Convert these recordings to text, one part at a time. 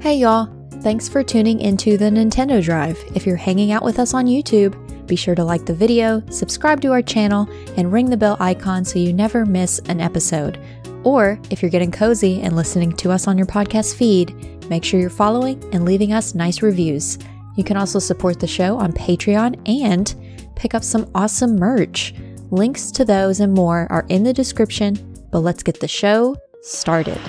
Hey y'all, thanks for tuning into the Nintendo Drive. If you're hanging out with us on YouTube, be sure to like the video, subscribe to our channel, and ring the bell icon so you never miss an episode. Or if you're getting cozy and listening to us on your podcast feed, make sure you're following and leaving us nice reviews. You can also support the show on Patreon and pick up some awesome merch. Links to those and more are in the description, but let's get the show started.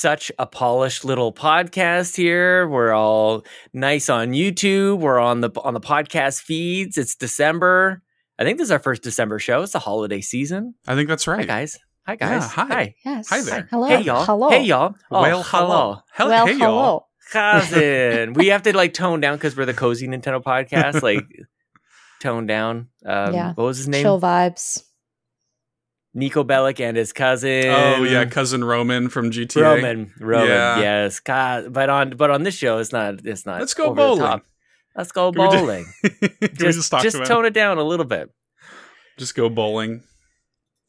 Such a polished little podcast here. We're all nice on YouTube. We're on the on the podcast feeds. It's December. I think this is our first December show. It's the holiday season. I think that's Hi right. guys. Hi Yeah, guys. hi. Yes. Hi there. Hello. Hey y'all. Hello. Hey y'all. Oh, well, hello. Hell, well, hey, y'all. Cousin. we have to like tone down because we're the cozy Nintendo podcast. Like tone down. Um, Yeah. What was his name? Chill vibes. Niko Bellic and his cousin. Oh yeah, cousin Roman from GTA. Roman, Roman, Yeah. yes. God, but on but on this show, it's not. It's not. Let's go bowling. Let's go Can bowling. Just just talk just about tone it down a little bit. just go bowling?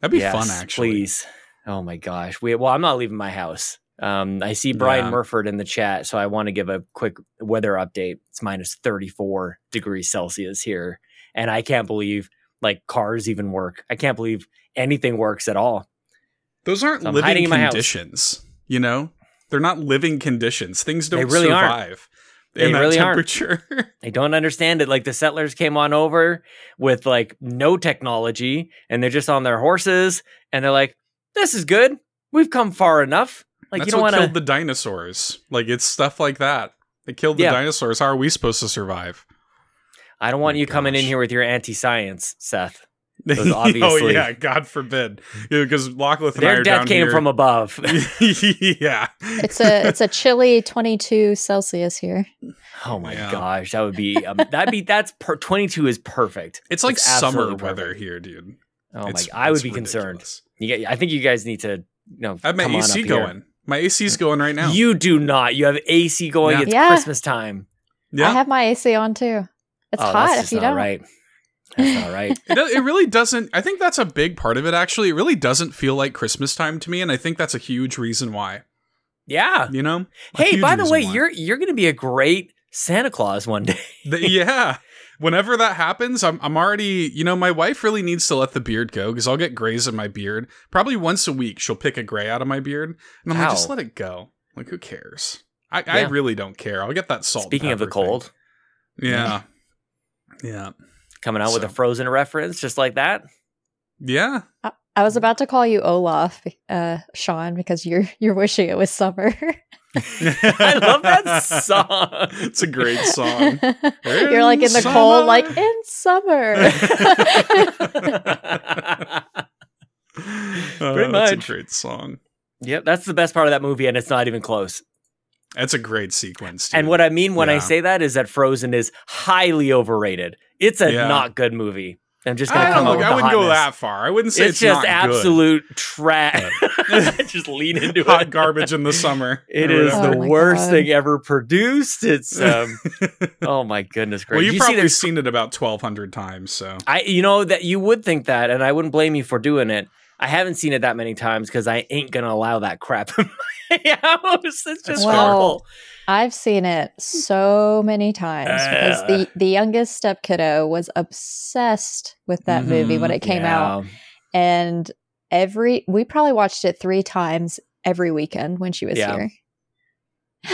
That'd be Yes, fun, actually. Please. Oh my gosh. We well, I'm not leaving my house. Um, I see Brian Yeah. Murford in the chat, so I want to give a quick weather update. It's minus 34 degrees Celsius here, and I can't believe like cars even work. I can't believe anything works at all. Those aren't So living in my house. conditions. You know, they're not living conditions. Things don't really aren't. survive They in that really aren't. temperature. I don't understand it. Like the settlers came on over with like no technology and they're just on their horses and they're like, this is good. We've come far enough. Like That's you don't what want killed the dinosaurs. Like it's stuff like that. They killed the Yeah. dinosaurs. How are we supposed to survive? I don't want my you coming in here with your anti-science, Seth. oh obviously- yeah, God forbid. Yeah, because Lachlan and I Their are death down came here. from above. yeah. It's a it's a chilly 22 Celsius here. oh my Yeah. gosh, that would be um, that'd be that's per, 22 is perfect. It's like It's summer weather perfect. here, dude. Oh It's- my, I would it's be concerned. You get, I think you guys need to, you know, I have my come AC up here. going. My AC's going right now. You do not. You have AC going. Yeah. It's Yeah. Christmas time. yeah. I have my AC on too. It's oh, hot that's if just you not don't. right. That's not right. it, it really doesn't. I think that's a big part of it. Actually, it really doesn't feel like Christmas time to me, and I think that's a huge reason why. Yeah. You know? Hey, by the way, why. you're you're going to be a great Santa Claus one day. The- yeah. Whenever that happens, I'm I'm already. You know, my wife really needs to let the beard go because I'll get grays in my beard. Probably once a week, she'll pick a gray out of my beard, and I'm like, just let it go. Like, who cares? I, I really don't care. I'll get that salt. Speaking of the pepper thing. cold, Yeah. Mm-hmm. Yeah. coming out with a Frozen reference just like that. Yeah. I, I was about to call you Olaf, uh, Sean, because you're you're wishing it was summer. I love that song. It's a great song. you're like in the In cold, like in summer. Uh, Pretty That's a great song. yep, that's the best part of that movie, and it's not even close. That's a great sequence. And what I mean when I say that is that Frozen is highly overrated. It's a Yeah. not good movie. I'm just gonna I, come don't look, with I wouldn't go that far. I wouldn't say It's, it's, just not absolute trash. just lean into hot it. garbage in the summer. It is or the Oh worst God. thing ever produced. It's um, oh my goodness, well, you've You probably there's seen it about twelve hundred times. So I, you know that you would think that, and I wouldn't blame you for doing it. I haven't seen it that many times because I ain't gonna allow that crap in my house. It's just Well, horrible. I've seen it so many times because the the youngest step kiddo was obsessed with that movie when Mhm. it came out, and every we probably watched it three times every weekend when she was Yeah. here.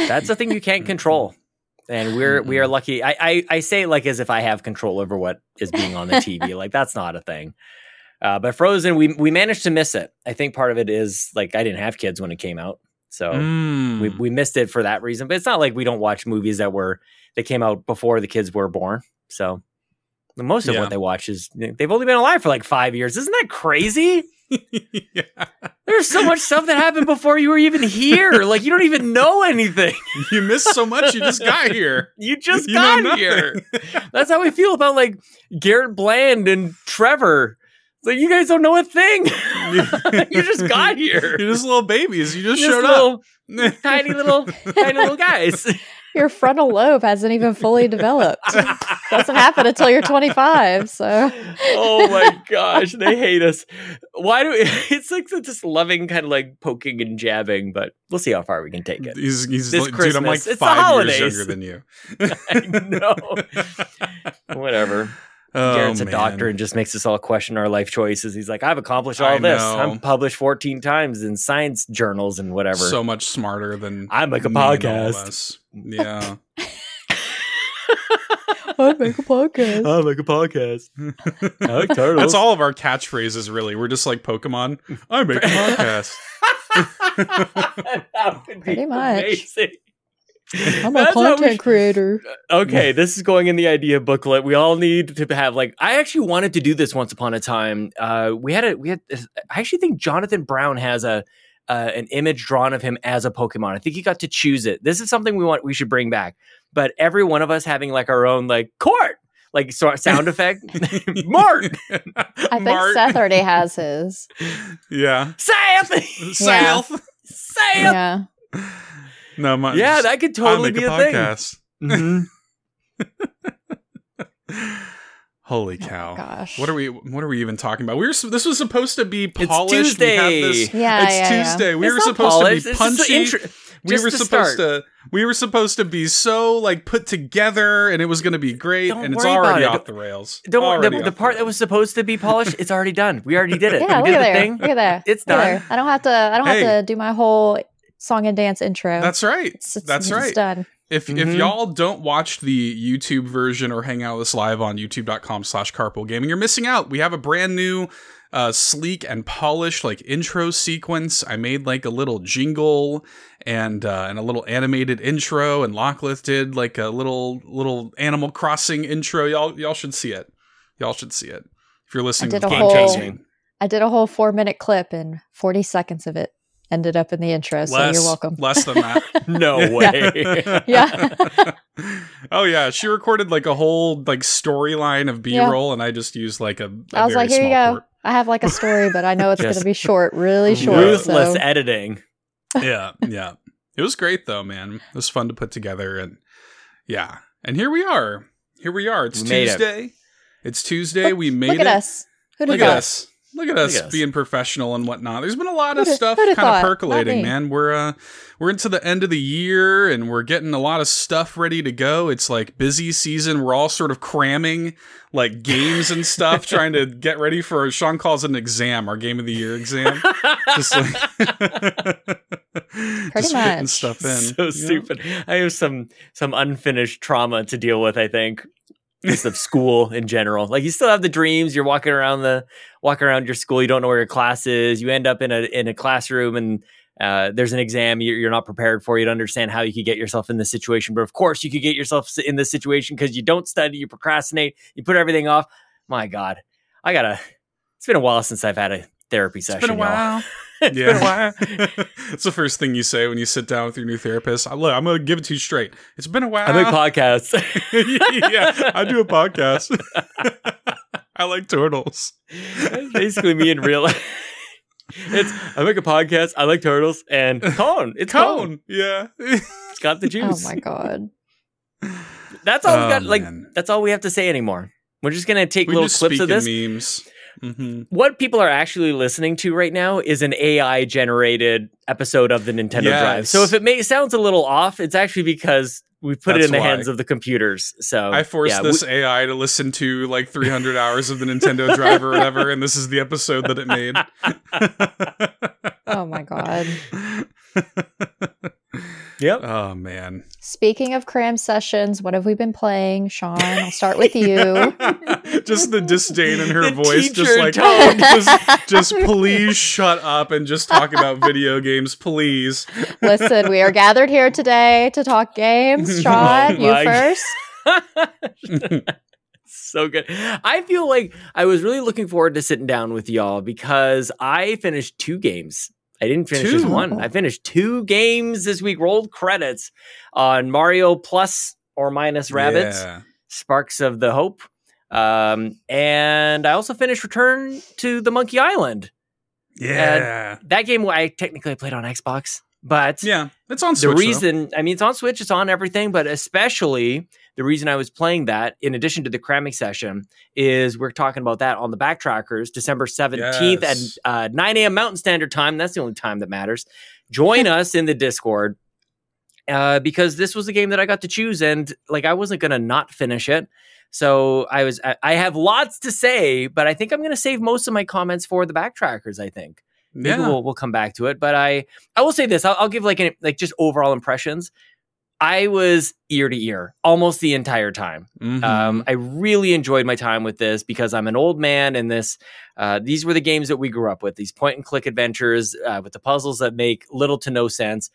That's the thing you can't control. And we're we are lucky. I, I I say like as if I have control over what is being on the TV. like that's not a thing. Uh, but Frozen, we we managed to miss it. I think part of it is like I didn't have kids when it came out, so Mm. we we missed it for that reason. But it's not like we don't watch movies that were that came out before the kids were born. So most of Yeah. what they watch is they've only been alive for like five years. Isn't that crazy? yeah. There's so much stuff that happened before you were even here. Like you don't even know anything. You missed so much. You just got here. You just You got here. That's how we feel about like Garrett Bland and Trevor. It's like you guys don't know a thing. you just got here. You're just little babies. You just, Just showed little, up. tiny little, tiny little guys. Your frontal lobe hasn't even fully developed. Doesn't happen until you're 25. So oh my gosh, they hate us. Why do we, it's like this loving kind of like poking and jabbing, but we'll see how far we can take it. He's, he's This like, dude, I'm like Christmas. It's five years younger than you. I know. Whatever. Oh, Garrett's a man. doctor and just makes us all question our life choices. He's like, I've accomplished all I this. know. I'm published 14 times in science journals and whatever. So much smarter than I make a me and all of podcast. Yeah. I make a podcast. I make a podcast. I like turtles. That's all of our catchphrases, really. We're just like Pokemon. I make a podcast. that would be Pretty much. amazing. I'm a That's content should- creator. Okay, this is going in the idea booklet. We all need to have like I actually wanted to do this once upon a time. Uh, we had a we had I actually think Jonathan Brown has a uh, an image drawn of him as a Pokemon. I think he got to choose it. This is something we want we should bring back. But every one of us having like our own like court like so- sound effect. Mart, I think Mart. Seth already has his. Yeah. Seth, South. Seth. Yeah. No, my, Yeah, that could I totally make be a a, thing. podcast. Mhm. Holy Oh, cow! gosh. What are we? What are we even talking about? We were. This was supposed to be It's polished. We Tuesday. this- Yeah, it's yeah, yeah. Tuesday. We It's were supposed polished, to be it's just the punchy. intro- we were the supposed start. to. We were supposed to be so like put together, and it was going to be great, Don't and it's worry about already it. off the rails. Don't worry, Already the, the part that was supposed to be polished, it's already done. We already did it. Yeah, we look did at the there. thing. Look at there. It's Look done. there. I don't have to I don't Hey. have to do my whole song and dance intro. That's right. It's- it's- That's it's right. done. If if Mhm. y'all don't watch the YouTube version or hang out with us live on youtube.com slash carpool gaming, you're missing out. We have a brand new uh sleek and polished like intro sequence. I made like a little jingle and uh and a little animated intro and Lachlan did like a little little Animal Crossing intro. Y'all y'all should see it. Y'all should see it. If you're listening did to the Game whole- changing. I did a whole four minute clip and 40 seconds of it ended up in the intro. So less, you're welcome. Less than that. No way. Yeah. oh yeah, she recorded like a whole like storyline of B-roll, and I just used like a. a I was very like, here you small go. I have like a story, but I know it's going to be short, really short. Ruthless So editing. Yeah, yeah. It was great though, man. It was fun to put together, and yeah, and here we are. Here we are. It's We made it. Tuesday. It's Tuesday. Look- we made look it. at us. Who'd Look have at thought? us. Look at us Look at us. being professional and whatnot. There's been a lot of Who'da- stuff who'da kind of thought? Not percolating, man. We're uh we're into the end of the year and we're getting a lot of stuff ready to go. It's like busy season. We're all sort of cramming like games and stuff, trying to get ready for Sean calls it an exam, our game of the year exam. Just like just fitting much. stuff in. so Yeah. stupid. I have some some unfinished trauma to deal with. I think just of school in general. Like you still have the dreams. You're walking around the walking around your school. You don't know where your class is. You end up in a in a classroom and. Uh, there's an exam you're, you're not prepared for. You don't understand how you could get yourself in this situation, but of course you could get yourself in this situation because you don't study, you procrastinate, you put everything off. My God, I gotta. It's been a while since I've had a therapy It's session. It's been a while. It's been a while. it's the first thing you say when you sit down with your new therapist. I, look, I'm gonna give it to you straight. It's been a while. I make podcasts. yeah, I do a podcast. I like turtles. That's basically me in real life. It's I make a podcast. I like turtles and cone. It's cone. Cone. Yeah. It's got the juice. Oh my god. That's all we Oh, got. Like man. that's all we have to say anymore. We're just gonna take we little just clips speak of this. in memes. Hmm What people are actually listening to right now is an AI generated episode of the Nintendo Drive. So if it may sounds a little off, it's actually because we put it in the why. hands of the computers. So I forced yeah, we- this AI to listen to like 300 hours of the Nintendo Drive or whatever, and this is the episode that it made. Oh my god. Yep. oh man. Speaking of cram sessions, what have we been playing? Sean, I'll start with you. just the disdain in her The voice, just like oh, just, just please shut up and just talk about video games, please. Listen, we are gathered here today to talk games. Sean, Oh you first. so good. I feel like I was really looking forward to sitting down with y'all because I finished two games. I didn't finish just one. I finished two games this week. Rolled credits on Mario Plus or minus Rabbids, Yeah. Sparks of the Hope, um, and I also finished Return to the Monkey Island. Yeah. that game I technically played on Xbox, but yeah. It's on the Switch. though. reason I mean it's on Switch, it's on everything, but especially the reason I was playing that, in addition to the cramming session, is we're talking about that on the backtrackers, December 17th Yes. at uh, 9 a.m. Mountain Standard Time. That's the only time that matters. Join us in the Discord. Uh, because this was the game that I got to choose, and like I wasn't gonna not finish it, so I was. I, I have lots to say, but I think I'm gonna save most of my comments for the backtrackers. I think maybe Yeah. we'll we'll come back to it. But I I will say this. I'll, I'll give like an like just overall impressions. I was ear to ear almost the entire time. Mhm. Um, I really enjoyed my time with this because I'm an old man, and this uh, these were the games that we grew up with. These point and click adventures uh, with the puzzles that make little to no sense.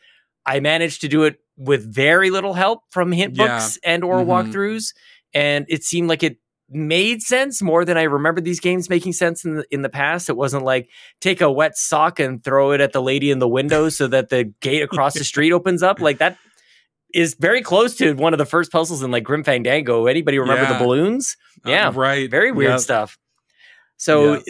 I managed to do it with very little help from hint Yeah. books and or Mhm. walkthroughs, and it seemed like it made sense more than I remember these games making sense in the, in the past. It wasn't like take a wet sock and throw it at the lady in the window so that the gate across the street opens up. Like that is very close to one of the first puzzles in like Grim Fandango. Anybody remember Yeah. the balloons? Uh, yeah, right. Very weird Yep. stuff. So, Yeah.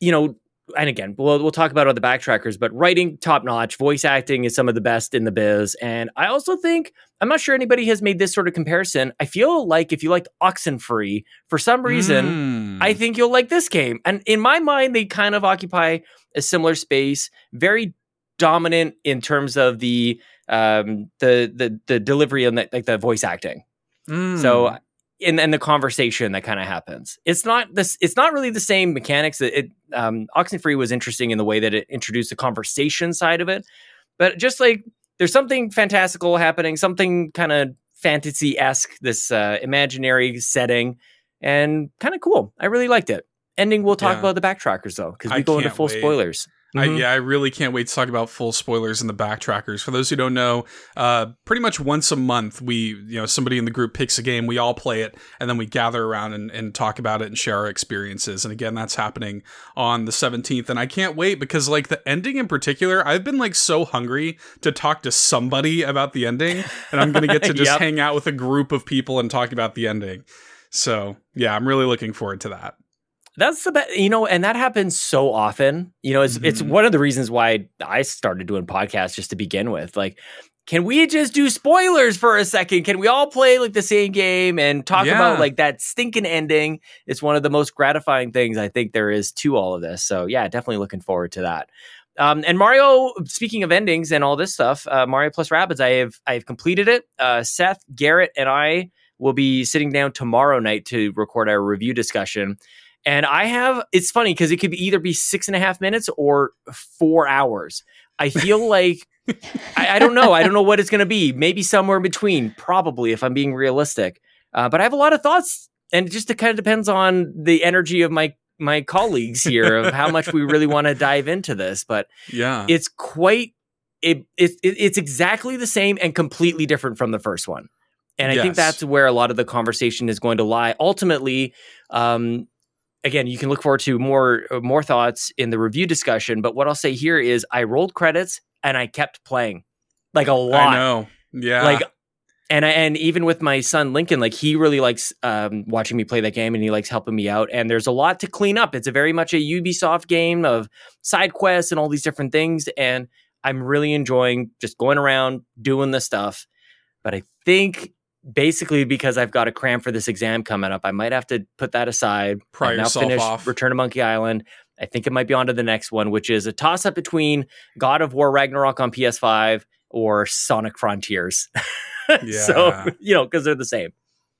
you know, and again, we'll we'll talk about other backtrackers, but writing top notch, voice acting is some of the best in the biz, and I also think I'm not sure anybody has made this sort of comparison. I feel like if you liked Oxenfree, for some reason, Mm. I think you'll like this game. And in my mind, they kind of occupy a similar space, very dominant in terms of the um the the the delivery and the, like the voice acting. Mm. So in and the conversation that kind of happens. It's not this it's not really the same mechanics. It, it um Oxenfree was interesting in the way that it introduced the conversation side of it. But just like there's something fantastical happening, something kind of fantasy-esque, this uh imaginary setting, and kind of cool. I really liked it. Ending we'll talk Yeah. about the backtrackers though, because we I go into full wait. spoilers. I, Mhm. yeah, I really can't wait to talk about full spoilers in the backtrackers. For those who don't know, uh, pretty much once a month, we, you know, somebody in the group picks a game, we all play it, and then we gather around and, and talk about it and share our experiences. And again, that's happening on the 17th. And I can't wait because, like, the ending in particular, I've been, like, so hungry to talk to somebody about the ending. And I'm going to get to just Yep. hang out with a group of people and talk about the ending. So, yeah, I'm really looking forward to that. That's the best, you know, and that happens so often. You know, it's it's Mhm. one of the reasons why I started doing podcasts just to begin with. Like, can we just do spoilers for a second? Can we all play like the same game and talk Yeah. about like that stinking ending? It's one of the most gratifying things I think there is to all of this. So yeah, definitely looking forward to that. Um, and Mario, speaking of endings and all this stuff, uh, Mario plus Rabbids, I have I have completed it. Uh, Seth, Garrett, and I will be sitting down tomorrow night to record our review discussion. And I have, it's funny because it could be either be six and a half minutes or four hours. I feel like, I, I don't know. I don't know what it's going to be. Maybe somewhere in between, probably, if I'm being realistic. Uh, but I have a lot of thoughts. And it just kind of depends on the energy of my my colleagues here of how much we really want to dive into this. But Yeah. it's quite it, it, it it's exactly the same and completely different from the first one and i think that's where a lot of the conversation is going to lie ultimately um again you can look forward to more uh, more thoughts in the review discussion but what i'll say here is i rolled credits and i kept playing like a lot I know. Yeah. like and I, and even with my son Lincoln, like he really likes um, watching me play that game, and he likes helping me out. And there's a lot to clean up. It's a very much a Ubisoft game of side quests and all these different things. And I'm really enjoying just going around doing the stuff. But I think basically because I've got a cram for this exam coming up, I might have to put that aside. Pry and now yourself finish off. Return to Monkey Island. I think it might be on to the next one, which is a toss up between God of War Ragnarok on PS5 or Sonic Frontiers. Yeah. so, you know, because they're the same,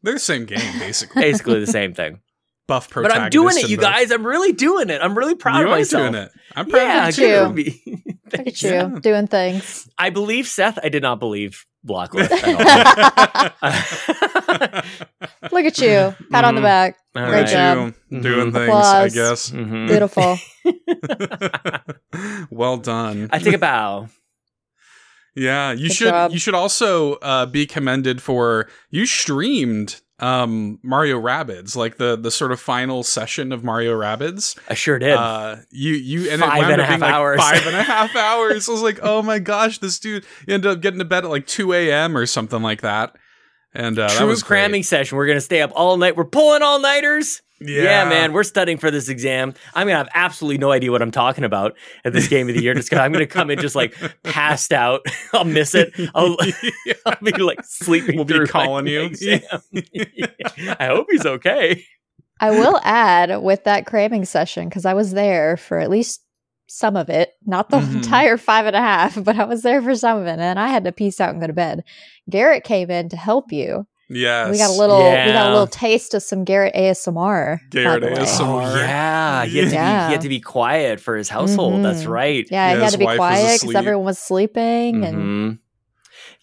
They're the same game, basically. basically the same thing. Buff but. I'm doing it, you the- guys. I'm really doing it. I'm really proud you of are myself. doing it. I'm proud Yeah, of you you. good too. Look at you Yeah. doing things. I believe Seth. I did not believe Lachlan at all. Look at you. Pat on the Mhm. back. All Look Great at job. you doing Mhm. things, Applause. I guess. Mhm. Beautiful. well done. I take a bow. Yeah, you Good should job. you should also uh, be commended for you streamed um Mario Rabbids, like the the sort of final session of Mario Rabbids. I sure did. Uh, you you and Five it wound and a up being half like hours. five and a half hours. I was like, oh my gosh, this dude ended up getting to bed at like two a.m. or something like that. And uh, that True was great. cramming session. We're gonna stay up all night. We're pulling all nighters. Yeah. Yeah. man, we're studying for this exam. I'm gonna have absolutely no idea what I'm talking about at this game of the year. Just gonna, I'm gonna come in just like passed out. I'll miss it. I'll, I'll be like sleeping. We'll be through my calling you. exam. I hope he's okay. I will add with that cramming session because I was there for at least some of it, not the Mhm. entire five and a half, but I was there for some of it, and I had to peace out and go to bed. Garrett came in to help you. Yes. We got a little, we got a little taste of some Garrett ASMR. Garrett. ASMR. Oh yeah, he had, to be, Yeah. he had to be quiet for his household. That's Mhm. right. Yeah, Yeah, he had to be quiet because everyone was sleeping, and Mhm.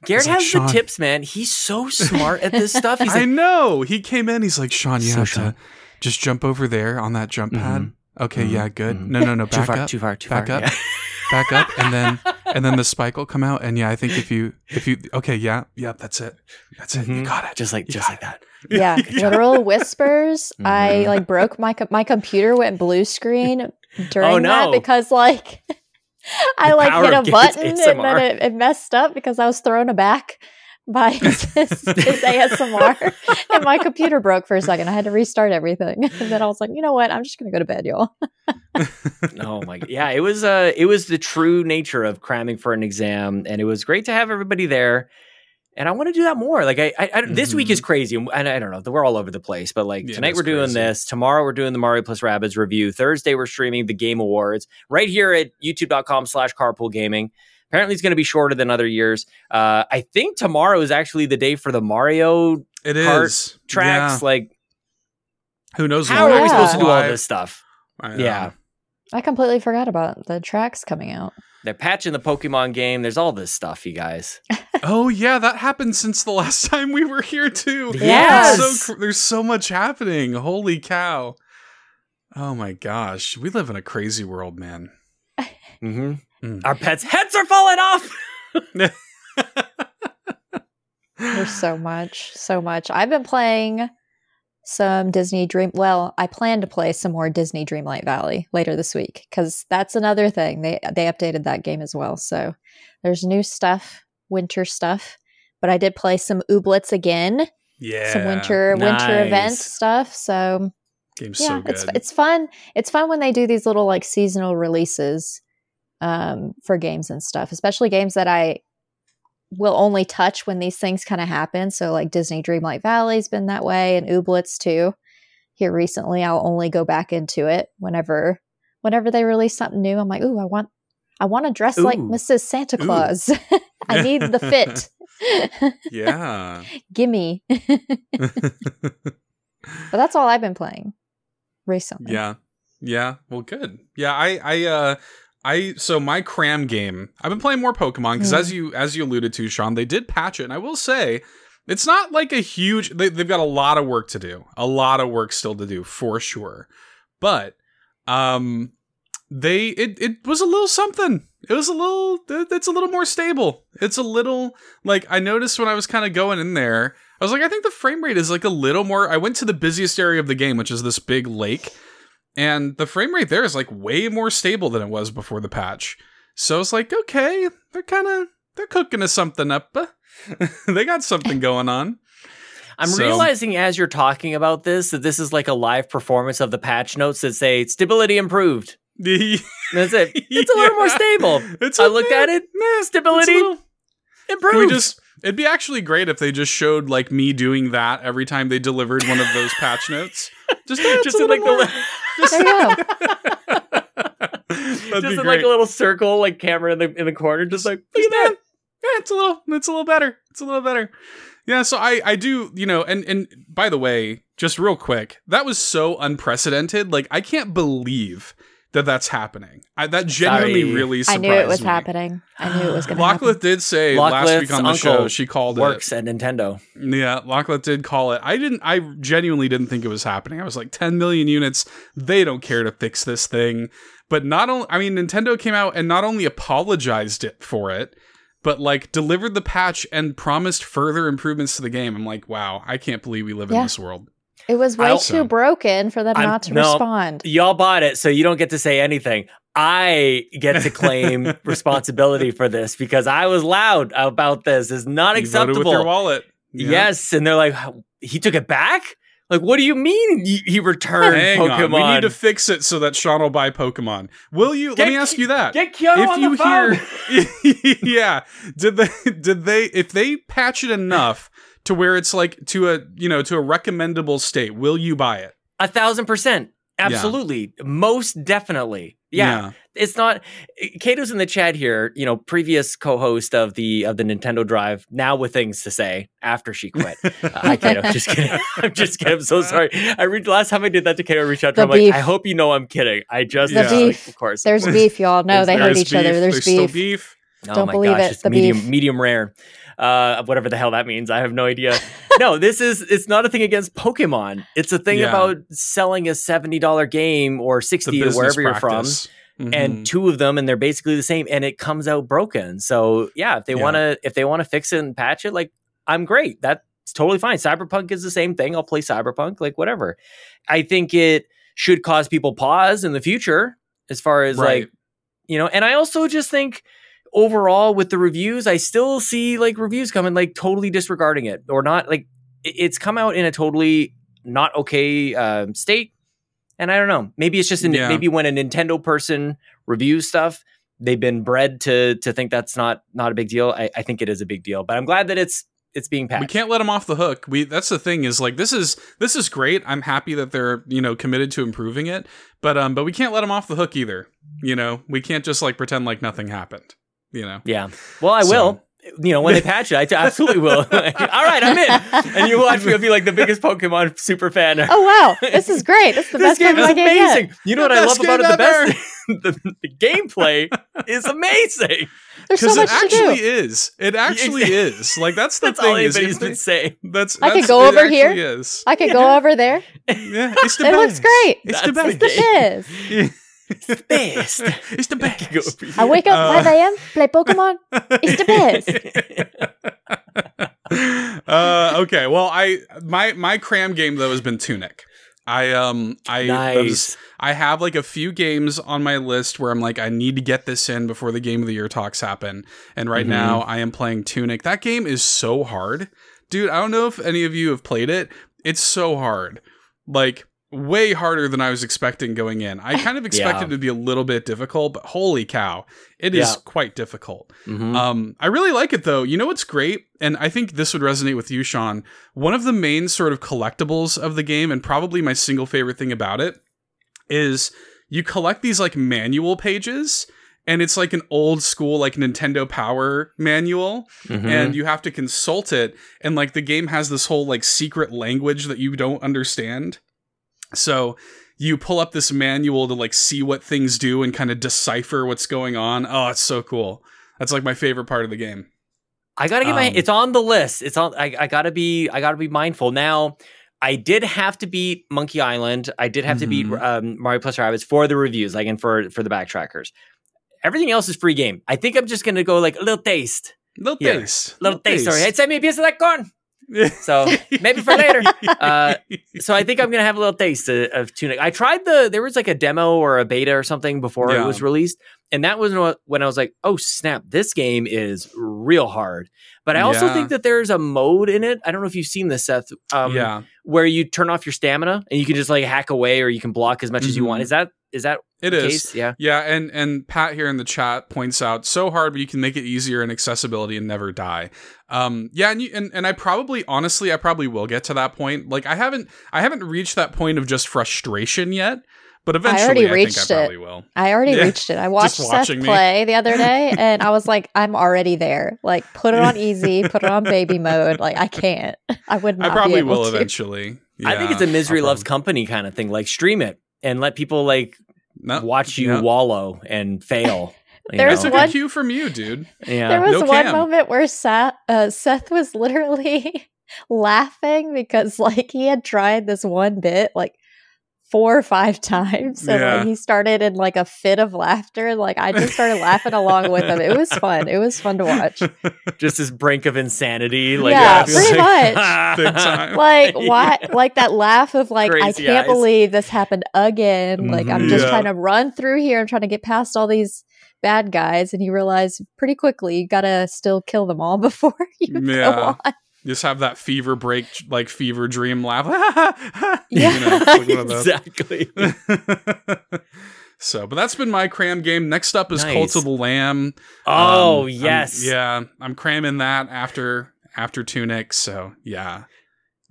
Garrett like, has "Sean." the tips, man. He's so smart at this stuff. He's I know. He came in. He's like, Sean, you So have Sean. to just jump over there on that jump pad. Mhm. Okay, Mhm. yeah, good. Mhm. No, no, no. too far, up. too far, too back far. up. Yeah. Back up, and then and then the spike will come out. And yeah, I think if you if you okay, yeah, yeah, that's it. That's it. You Mhm. got it. Just like, You just like that. yeah, literal whispers. I Mhm. like broke my co- my computer went blue screen during Oh, that because like I The like hit a of Garrett's button and then it, it messed up because I was thrown aback by his, his, his ASMR and my computer broke for a second. I had to restart everything and then I was like, you know what? I'm just gonna go to bed, y'all. Oh my god. Yeah, it was uh it was the true nature of cramming for an exam and it was great to have everybody there. And I want to do that more. Like I, I, I this week is crazy, and I don't know. We're all over the place, but like Mm-hmm. Yeah, tonight we're doing crazy. this. Tomorrow we're doing the Mario plus Rabbids review. Thursday we're streaming the Game Awards right here at YouTube.com/slash Carpool Gaming. Apparently, it's going to be shorter than other years. Uh, I think tomorrow is actually the day for the Mario It Cart is tracks. Yeah. Like, Who knows? how when are we supposed to do all this stuff? I. Yeah. I completely forgot about the tracks coming out. They're patching the Pokemon game. There's all this stuff, you guys. Oh yeah, that happened since the last time we were here too. Yes. It's so cr- there's so much happening. Holy cow! Oh my gosh, we live in a crazy world, man. hmm Mm. Our pets' heads are falling off. There's so much, so much. I've been playing some Disney Dream. Well, I plan to play some more Disney Dreamlight Valley later this week because that's another thing. They they updated that game as well. So there's new stuff, winter stuff. But I did play some Ooblets again, Yeah, some winter winter event stuff. So game's yeah, so good. it's it's fun. It's fun when they do these little like seasonal releases um, for games and stuff, especially games that I will only touch when these things kind of happen. So like Disney Dreamlight Valley's been that way, and Ooblets too. Here recently, I'll only go back into it whenever whenever they release something new. I'm like, ooh, I want I want to dress like Mrs. Santa Claus. I need the fit. yeah. Gimme. But that's all I've been playing recently. Yeah. Yeah. Well, good. Yeah. I, I, uh, I, so my cram game, I've been playing more Pokemon because Mm. as you, as you alluded to, Sean, they did patch it. And I will say, it's not like a huge, they, they've got a lot of work to do, a lot of work still to do for sure. But, um, they, it, it was a little something. It was a little, it's a little more stable. It's a little, like, I noticed when I was kind of going in there, I was like, I think the frame rate is like a little more. I went to the busiest area of the game, which is this big lake, and the frame rate there is like way more stable than it was before the patch. So it's like, okay, they're kind of they're cooking us something up. they got something going on. I'm So- realizing as you're talking about this that this is like a live performance of the patch notes that say stability improved. That's it. It's a little more stable. It's I looked at it. Nah, Stability little- improved. Can we just? It'd be actually great if they just showed like me doing that every time they delivered one of those patch notes. Just, yeah, just in like little the more- li- There you. That'd just be in great. like a little circle, like camera in the in the corner, just like look at that. Yeah, it's a little it's a little better. It's a little better. Yeah, so I I do, you know, and and by the way, just real quick, that was so unprecedented. Like I can't believe that that's happening. I, that genuinely Sorry. really I surprised knew it was me. happening. I knew it was going to happen. Lachlan did say last week on the show uncle she called it. Works at Nintendo. it. Yeah, Lachlan did call it. I didn't. I genuinely didn't think it was happening. I was like, 10 million units. They don't care to fix this thing. But not only, I mean, Nintendo came out and not only apologized it for it, but like delivered the patch and promised further improvements to the game. I'm like, wow, I can't believe we live in this world. It was way I too broken for them I'm- not to no. respond. Y'all bought it, so you don't get to say anything. I get to claim responsibility for this because I was loud about this. It's not You voted with acceptable. your wallet. Yeah. Yes, and they're like, he took it back. Like, what do you mean he, he returned Hang Pokemon? on. We need to fix it so that Sean will buy Pokemon. Will you? Let me ask you that. Get Keanu if on you the phone. hear yeah did they did they if they patch it enough to where it's like to a you know to a recommendable state will you buy it a thousand percent, absolutely, most definitely. Yeah. it's not. Kato's in the chat here. You know, previous co-host of the of the Nintendo Drive. Now with things to say after she quit. Uh, hi, Kato. Just kidding. I'm just kidding. I'm so sorry. I read last time I did that to Kato. I reached out to The her. I'm like, beef. I hope you know I'm kidding. I just The was like, beef. of course. There's beef, y'all. No, they There's hate each other. There's, There's still beef. beef Oh Don't my believe gosh, it. it's The medium beef. medium rare. Uh whatever the hell that means. I have no idea. no, this is it's not a thing against Pokemon. It's a thing Yeah. about selling a $70 game or the 60 or business wherever you're from practice. Mhm. and two of them and they're basically the same and it comes out broken. So, yeah, if they Yeah. want to if they want to fix it and patch it like I'm great. That's totally fine. Cyberpunk is the same thing. I'll play Cyberpunk like whatever. I think it should cause people pause in the future as far as Right. like you know and i also just think overall with the reviews i still see like reviews coming like totally disregarding it or not like it's come out in a totally not okay um, state. And i don't know maybe it's just an, Yeah. maybe when a nintendo person reviews stuff they've been bred to to think that's not not a big deal. I, I think it is a big deal but i'm glad that it's it's being patched we can't let them off the hook. We that's the thing is like this is this is great. I'm happy that they're you know committed to improving it but um but we can't let them off the hook either. You know we can't just like pretend like nothing happened you know yeah well i So- will you know when they patch it i t- absolutely will all right i'm in and you watch me i'll be like the biggest pokemon super fan Oh wow, this is great. This is the this best game is Pokemon game yet. amazing. You know The what I love about it? game The best, the, the gameplay is amazing. There's so because much it to actually do. is it actually is like that's the That's all thing is anybody's if been they- saying. that's I could go over here. actually I could go over there. yeah it's the It looks great. it's the That's the best game. It is. It's the best. it's the best Go I wake up Uh, 5 a.m. play Pokemon. It's the best. uh, okay, well, I my my cram game though has been Tunic. I um I that was- nice. I have like a few games on my list where I'm like I need to get this in before the game of the year talks happen. And right Mhm. now I am playing Tunic. That game is so hard. Dude, I don't know if any of you have played it. It's so hard. Like way harder than I was expecting going in. I kind of expected Yeah. it to be a little bit difficult, but holy cow, it is Yeah. quite difficult. Mhm. Um, I really like it though. You know what's great, and I think this would resonate with you, Sean. One of the main sort of collectibles of the game, and probably my single favorite thing about it, is you collect these like manual pages, and it's like an old school like Nintendo Power manual, Mhm. and you have to consult it, and like the game has this whole like secret language that you don't understand. So you pull up this manual to like see what things do and kind of decipher what's going on. Oh, it's so cool. That's like my favorite part of the game. I gotta get my. um, It's on the list. It's on. I, I gotta be. I gotta be mindful now. I did have to beat Monkey Island. I did have to beat Mhm. um, Mario Plus Rabbids for the reviews, like and for for the backtrackers. Everything else is free game. I think I'm just gonna go like a little taste, Little Yeah. taste. little taste. Sorry, hey, send me a piece of that corn. So maybe for later. Uh, so I think I'm gonna have a little taste of, of Tunic. I tried the there was like a demo or a beta or something before Yeah. it was released, and that was when I was like, oh snap, this game is real hard. But I also Yeah. think that there's a mode in it. I don't know if you've seen this, Seth. Um, yeah, where you turn off your stamina and you can just like hack away or you can block as much as you want. Is that is that it the is. case? Yeah. Yeah, and and Pat here in the chat points out so hard, but you can make it easier in accessibility and never die. Um, yeah, and, you, and and I probably honestly I probably will get to that point. Like I haven't I haven't reached that point of just frustration yet, but eventually already I, reached think I it. probably will. I already Yeah. reached it. I watched Seth watching me. play the other day and I was like, I'm already there. Like, put it on easy, put it on baby mode. Like, I can't. I would not I probably be able will to. eventually. I think it's a misery loves company kind of thing. Like stream it and let people like No, watch you yeah. wallow and fail. you There's a one- good cue from you, dude. yeah. There was no one cam. moment where Seth, uh, Seth was literally laughing because like he had tried this one bit like four or five times and Yeah. like he started in like a fit of laughter and like I just started laughing along with him. It was fun. It was fun to watch. just this brink of insanity. Like Yeah, I pretty like- much. Time. Like why like that laugh of like I can't eyes. believe this happened again. Mm-hmm. Like I'm just Yeah. trying to run through here. I'm trying to get past all these bad guys and you realize pretty quickly you gotta still kill them all before you Yeah. go on. Just have that fever break, like fever dream laugh. Yeah. You know, like one of those. exactly. so, but that's been my cram game. Next up is Nice. Cult of the Lamb. Oh Um, I'm- yes, yeah, I'm cramming that after after Tunic. So yeah,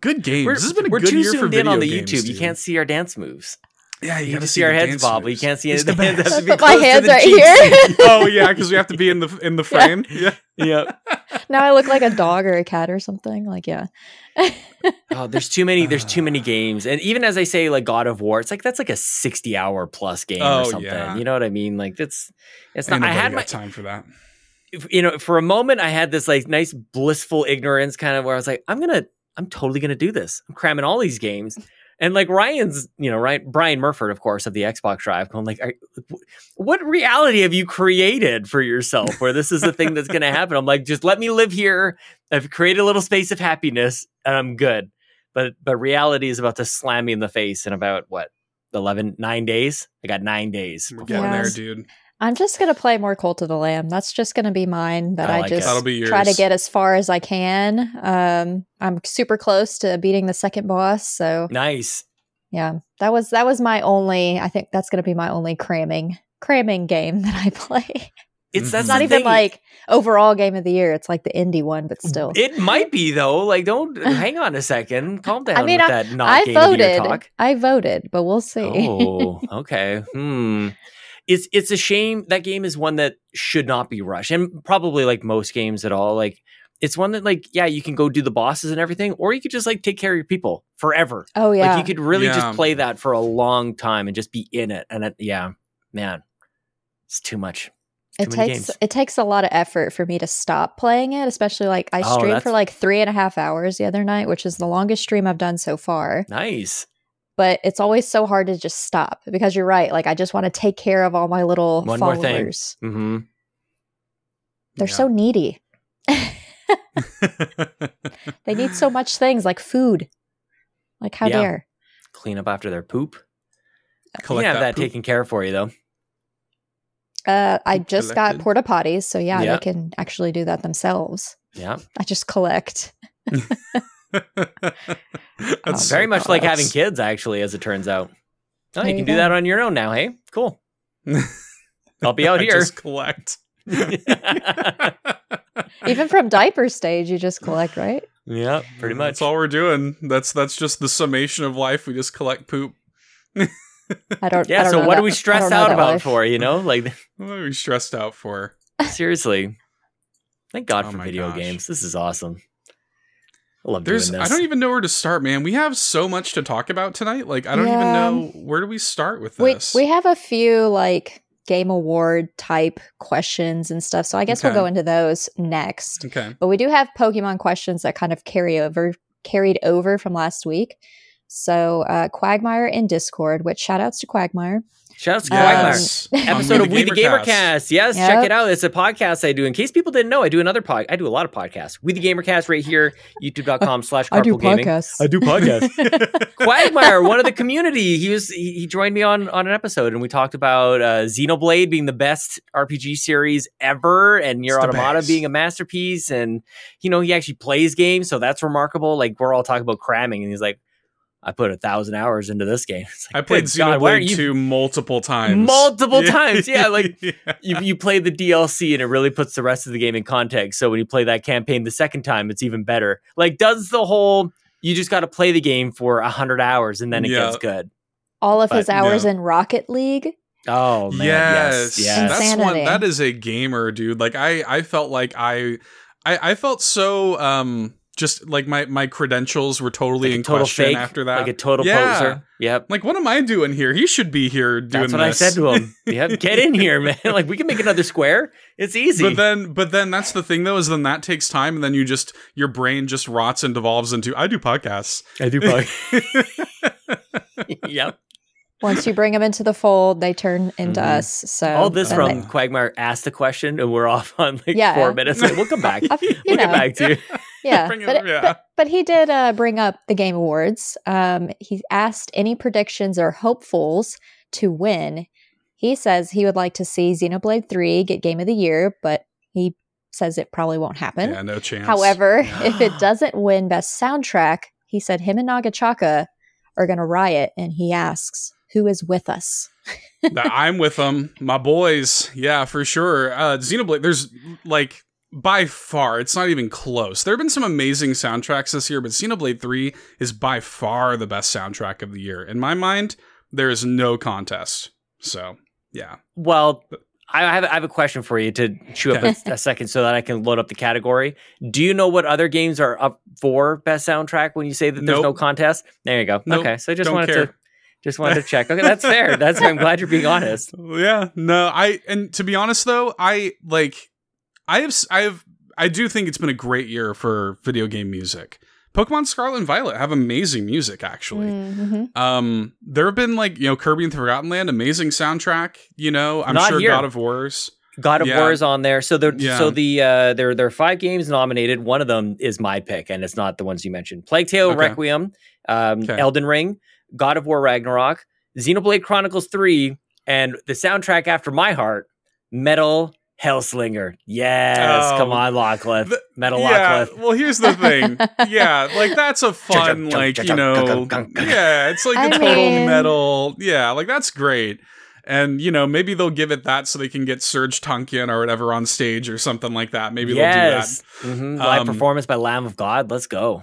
good games. We're, this has been a we're good too year for video in on the games, YouTube. You can't see our dance moves. Yeah, you, You, gotta can see our heads dance bob, but you can't see It's it. the The hands have to be But my close to hands the are here. oh yeah, because we have to be in the in the frame. Yeah. yep. now I look like a dog or a cat or something. Like, yeah. Oh, there's too many. There's too many games, and even as I say, like God of War, it's like that's like a 60 hour plus game Oh, or something. yeah. You know what I mean? Like that's it's not. I had got my time for that. you know for a moment I had this like nice blissful ignorance kind of where I was like I'm gonna I'm totally gonna do this. I'm cramming all these games. And like Ryan's, you know, right? Brian Murford, of course, of the Xbox Drive, going like, are, what reality have you created for yourself where this is the thing that's going to happen? I'm like, just let me live here. I've created a little space of happiness, and I'm good. But but reality is about to slam me in the face in about what 11, nine days. I got nine days. We're before getting there, dude. I'm just going to play more Cult of the Lamb. That's just going to be mine that I I, like it. just That'll be yours. try to get as far as I can. Um, I'm super close to beating the second boss. So, Nice. yeah, that was that was my only. I think that's going to be my only cramming cramming game that I play. It's that's It's not even thing. like overall game of the year. It's like the indie one, but still. It might be though. Like, don't hang on a second. Calm down. I mean, with that not I game of the year voted. talk. I voted, but we'll see. Oh, okay. Hmm. It's it's a shame that game is one that should not be rushed, and probably like most games at all. Like it's one that like yeah, you can go do the bosses and everything, or you could just like take care of your people forever. oh yeah. Like you could really Yeah. just play that for a long time and just be in it. And it, yeah, man, it's too much. it too many takes games. it takes a lot of effort for me to stop playing it especially like i Oh, streamed for like three and a half hours the other night which is the longest stream i've done so far Nice. But it's always so hard to just stop because you're right like i just want to take care of all my little One more followers thing. hmm they're Yeah. so needy they need so much things like food like how Yeah. dare Clean up after their poop. You Collect can have that, poop. taken care of for you though. uh, i just collected. got porta potties so yeah, Yeah. they can actually do that themselves Yeah. i just collect That's uh, Very so much like having kids, actually, as it turns out. Oh, There you you can do that on your own now. Hey, cool. I'll be out here. Just collect. even from diaper stage you just collect right yeah, pretty much. That's all we're doing. That's that's just the summation of life. We just collect poop. I don't. I Yeah. don't So know what that- do we I stress out about life. for? You know, like What are we stressed out for? seriously. Thank God Oh for video gosh. games. This is awesome. I love There's doing I don't even know where to start, man. We have so much to talk about tonight. Like I don't even know where do we start with We this. we have a few like game award type questions and stuff, so I guess Okay. we'll go into those next. okay. But we do have Pokemon questions that kind of carry over carried over from last week. So uh, Quagmire in Discord, which shout outs to Quagmire. Shout out to Yes. Quagmire. On Episode of We the Gamercast. Gamercast. Yes, Yep. check it out. It's a podcast I do. In case people didn't know, I do another pod. I do a lot of podcasts. We the Gamercast right here, youtube.com slash carpool gaming. I do podcasts. Quagmire, one of the community, he was he, he joined me on on an episode, and we talked about uh, Xenoblade being the best RPG series ever, and Nier It's the Automata best. being a masterpiece, and you know he actually plays games, so that's remarkable. Like we're all talking about cramming, and he's like, "I put a thousand hours into this game." It's like, I played "Good God, Xenoblade you 2 multiple times. Multiple times, yeah, like- Yeah. you, you play the DLC and it really puts the rest of the game in context. So when you play that campaign the second time, it's even better. Like, does the whole you just got to play the game for a hundred hours and then it Yeah. gets good? All of his hours no. in Rocket League. Oh man, yes, yes, yes. that's one. Insanity. That is a gamer, dude. Like I, I felt like I, I, I felt so um, just like my my credentials were totally Like in total question fake, after that. like a total Yeah. poser. Yep. Like, what am I doing here? He should be here doing this. That's what I said to him. Yep, get in here, man. Like we can make another square. It's easy. But then, but then that's the thing though, is then that takes time, and then you just your brain just rots and devolves into I do podcasts. I do. yep. Once you bring them into the fold, they turn into Mhm. us. So All this from they- Quagmire asked the question, and we're off on like Yeah. four minutes. We'll come back. I- you we'll know, get back to you. Yeah, but, yeah. but but he did uh, bring up the Game Awards. Um, he asked any predictions or hopefuls to win. He says he would like to see Xenoblade Three get Game of the Year, but he says it probably won't happen. Yeah, no chance. However, if it doesn't win best soundtrack, he said him and Nagachaka are going to riot and he asks, "Who is with us?" I'm with them, my boys. Yeah, for sure. Uh, Xenoblade. There's like by far, it's not even close. There have been some amazing soundtracks this year, but Xenoblade Three is by far the best soundtrack of the year in my mind. There is no contest. So yeah, Well, I have, I have a question for you to chew up a, a second so that I can load up the category. Do you know what other games are up for best soundtrack when you say that there's no contest? There you go. Nope, okay, so I just don't wanted care. to just wanted to check. Okay, that's fair. That's I'm glad you're being honest. yeah. No, I and to be honest though, I like I have s- I have I do think it's been a great year for video game music. Pokemon Scarlet and Violet have amazing music actually. Mhm. Um, there have been like you know Kirby and the Forgotten Land, amazing soundtrack. You know, I'm Not sure here. God of War's. God of Yeah. War is on there. So there, Yeah. so the uh, there there are five games nominated. One of them is my pick, and it's not the ones you mentioned. Plague Tale Okay. Requiem, um, Okay. Elden Ring, God of War Ragnarok, Xenoblade Chronicles Three, and the soundtrack after my heart, Metal Hellsinger. Yes, Oh. come on, Lockcliff. The- Metal yeah. Lockcliff. Well, here's the thing. yeah, like that's a fun, like you know, yeah, it's like I a total mean- metal. Yeah, like that's great. And you know, maybe they'll give it that so they can get Serj Tankian or whatever on stage or something like that. Maybe yes. Mhm. Live Um, performance by Lamb of God. Let's go.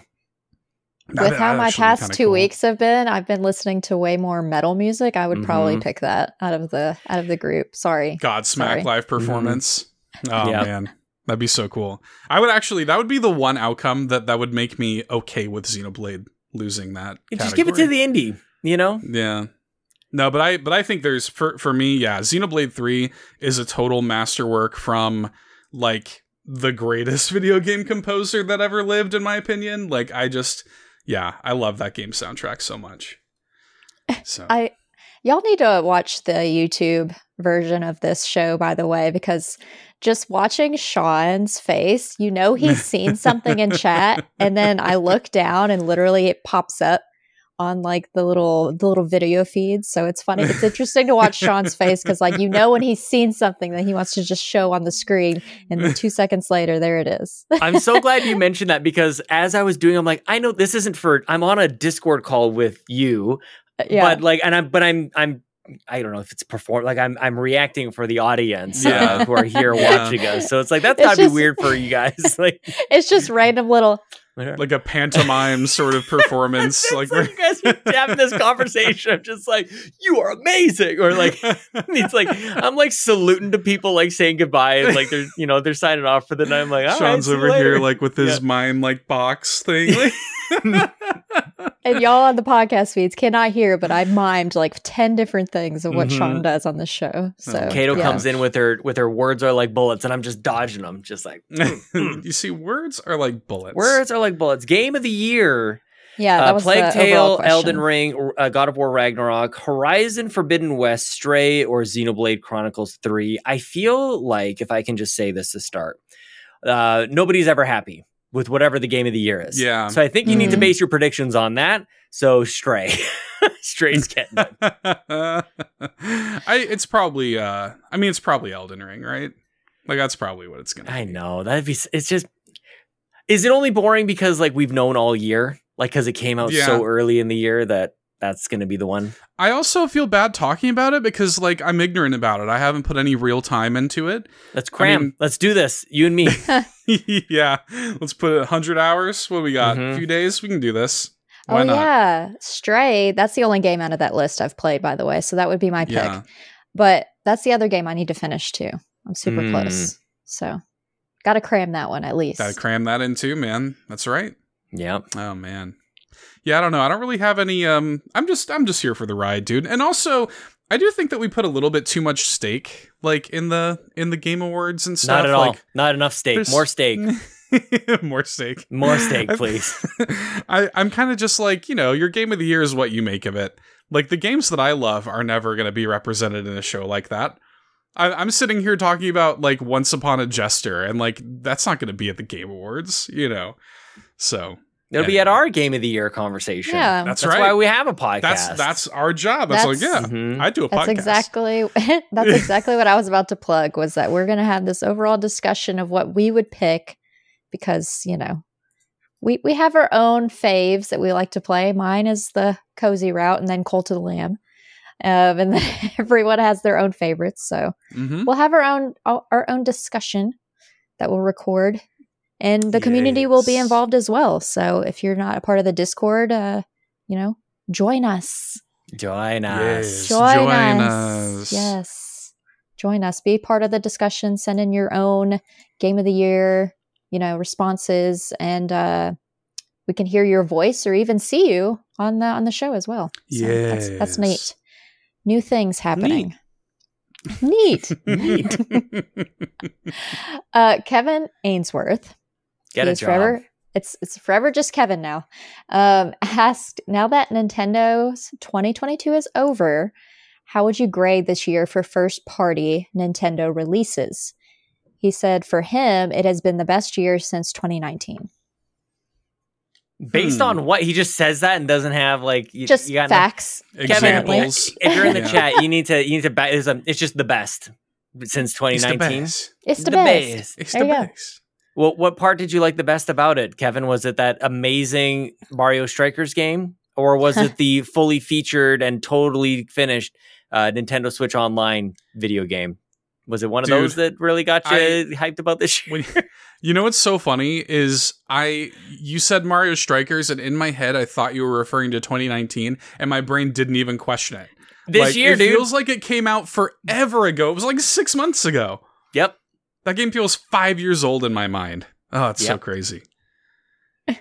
They'll do that. With how my past two cool. weeks have been, I've been listening to way more metal music. I would probably Mhm. pick that out of the out of the group. Sorry. Godsmack Sorry. live performance. Oh Yep. man, that'd be so cool. I would actually. That would be the one outcome that that would make me okay with Xenoblade losing that. Just give it to the indie. You know. Yeah. No, but I but I think there's for for me, yeah, Xenoblade 3 is a total masterwork from like the greatest video game composer that ever lived in my opinion. Like I just yeah, I love that game soundtrack so much. So I y'all need to watch the YouTube version of this show by the way because just watching Sean's face, you know he's seen something in chat and then I look down and literally it pops up on like the little the little video feeds. So it's funny. It's interesting to watch Sean's face cuz like you know when he's seen something that he wants to just show on the screen and then 2 seconds later there it is. I'm so glad you mentioned that because as I was doing, I'm like, I know this isn't for. I'm on a Discord call with you, yeah. but like, and I'm, but I'm, I'm. I don't know if it's perform like I'm I'm reacting for the audience Yeah. uh, who are here Yeah. watching us. So it's like that's It's gotta just- be weird for you guys. like, it's just random little like a pantomime sort of performance it's like, like you guys are having this conversation. I'm just like, you are amazing, or like it's like I'm like saluting to people, like saying goodbye, and like they're you know they're signing off for the night. I'm like, all right, Sean's see you over later. here like with his Yeah. mind like box thing. Like, and y'all on the podcast feeds cannot hear, but I mimed like 10 different things of what Mhm. Sean does on the show. So Kato yeah. comes in with her with her words are like bullets, and I'm just dodging them, just like you see, words are like bullets. words are like bullets. Game of the year: Yeah, that uh, was Plague the Tale. Elden Ring, uh, God of War Ragnarok, Horizon Forbidden West, Stray, or Xenoblade Chronicles Three. I feel like if I can just say this to start, uh, nobody's ever happy with whatever the game of the year is. Yeah. So I think you need to Mhm. base your predictions on that. So Stray, Stray's getting it. I it's probably uh I mean it's probably Elden Ring, right? Like that's probably what it's gonna be. I know that'd be. It's just. Is it only boring because like we've known all year, like because it came out Yeah. so early in the year that that's going to be the one? I also feel bad talking about it because like I'm ignorant about it. I haven't put any real time into it. Let's cram. mean- Let's do this. You and me. yeah. Let's put it 100 hours. What we got? Mhm. A few days. We can do this. Why oh, not? yeah. Stray. That's the only game out of that list I've played, by the way. So that would be my pick. Yeah. But that's the other game I need to finish too. I'm super Mm. close. So got to cram that one at least. Gotta cram that in too, man. That's right. yeah. Oh man. Yeah, I don't know. I don't really have any um I'm just I'm just here for the ride, dude. And also I do think that we put a little bit too much stake like in the in the game awards and stuff. Not at all. Not enough steak. there's- More steak. More steak. More steak, I- please. I, I'm kind of just like, you know, your game of the year is what you make of it. Like the games that I love are never going to be represented in a show like that. I, I'm sitting here talking about like Once Upon a Jester, and like that's not going to be at the Game Awards, you know. So It'll be at our game of the year conversation. Yeah. That's, That's right. why we have a podcast. that's that's our job. That's, like yeah, That's- Mhm. I do a That's podcast. exactly that's exactly what I was about to plug was that we're going to have this overall discussion of what we would pick because, you know, we we have our own faves that we like to play. Mine is the cozy route and then Cult of the Lamb. Um, and then everyone has their own favorites, so Mhm. we'll have our own our own discussion that we'll record and the community will be involved as well. So if you're not a part of the Discord, uh, you know, join us. Join Yes. us. Join, Join us. us. Yes. Join us. Be part of the discussion. Send in your own game of the year, you know, responses and uh we can hear your voice or even see you on the on the show as well. So that's that's neat. New things happening. Neat. Neat. uh Kevin Ainsworth Get a job. forever it's it's forever just Kevin now. Um asked now that Nintendo's 2022 is over, how would you grade this year for first party Nintendo releases? He said for him it has been the best year since 2019. Based Hmm. on what he just says that and doesn't have like you, Just you got no- facts. apparently. Examples. if you're in the Yeah. chat, you need to you need to ba- it's, um, it's just the best since It's the 2019. best. It's the, best. It's There the you go. best. Well, what part did you like the best about it, Kevin? Was it that amazing Mario Strikers game, or was it the fully featured and totally finished uh, Nintendo Switch Online video game? Was it one of Dude, those that really got you I- hyped about this year? When, you know what's so funny is I you said Mario Strikers and in my head I thought you were referring to 2019 and my brain didn't even question it. this Like, year, it dude. feels like it came out forever ago. It was like 6 months ago. yep. That game feels 5 years old in my mind. Oh, it's so crazy.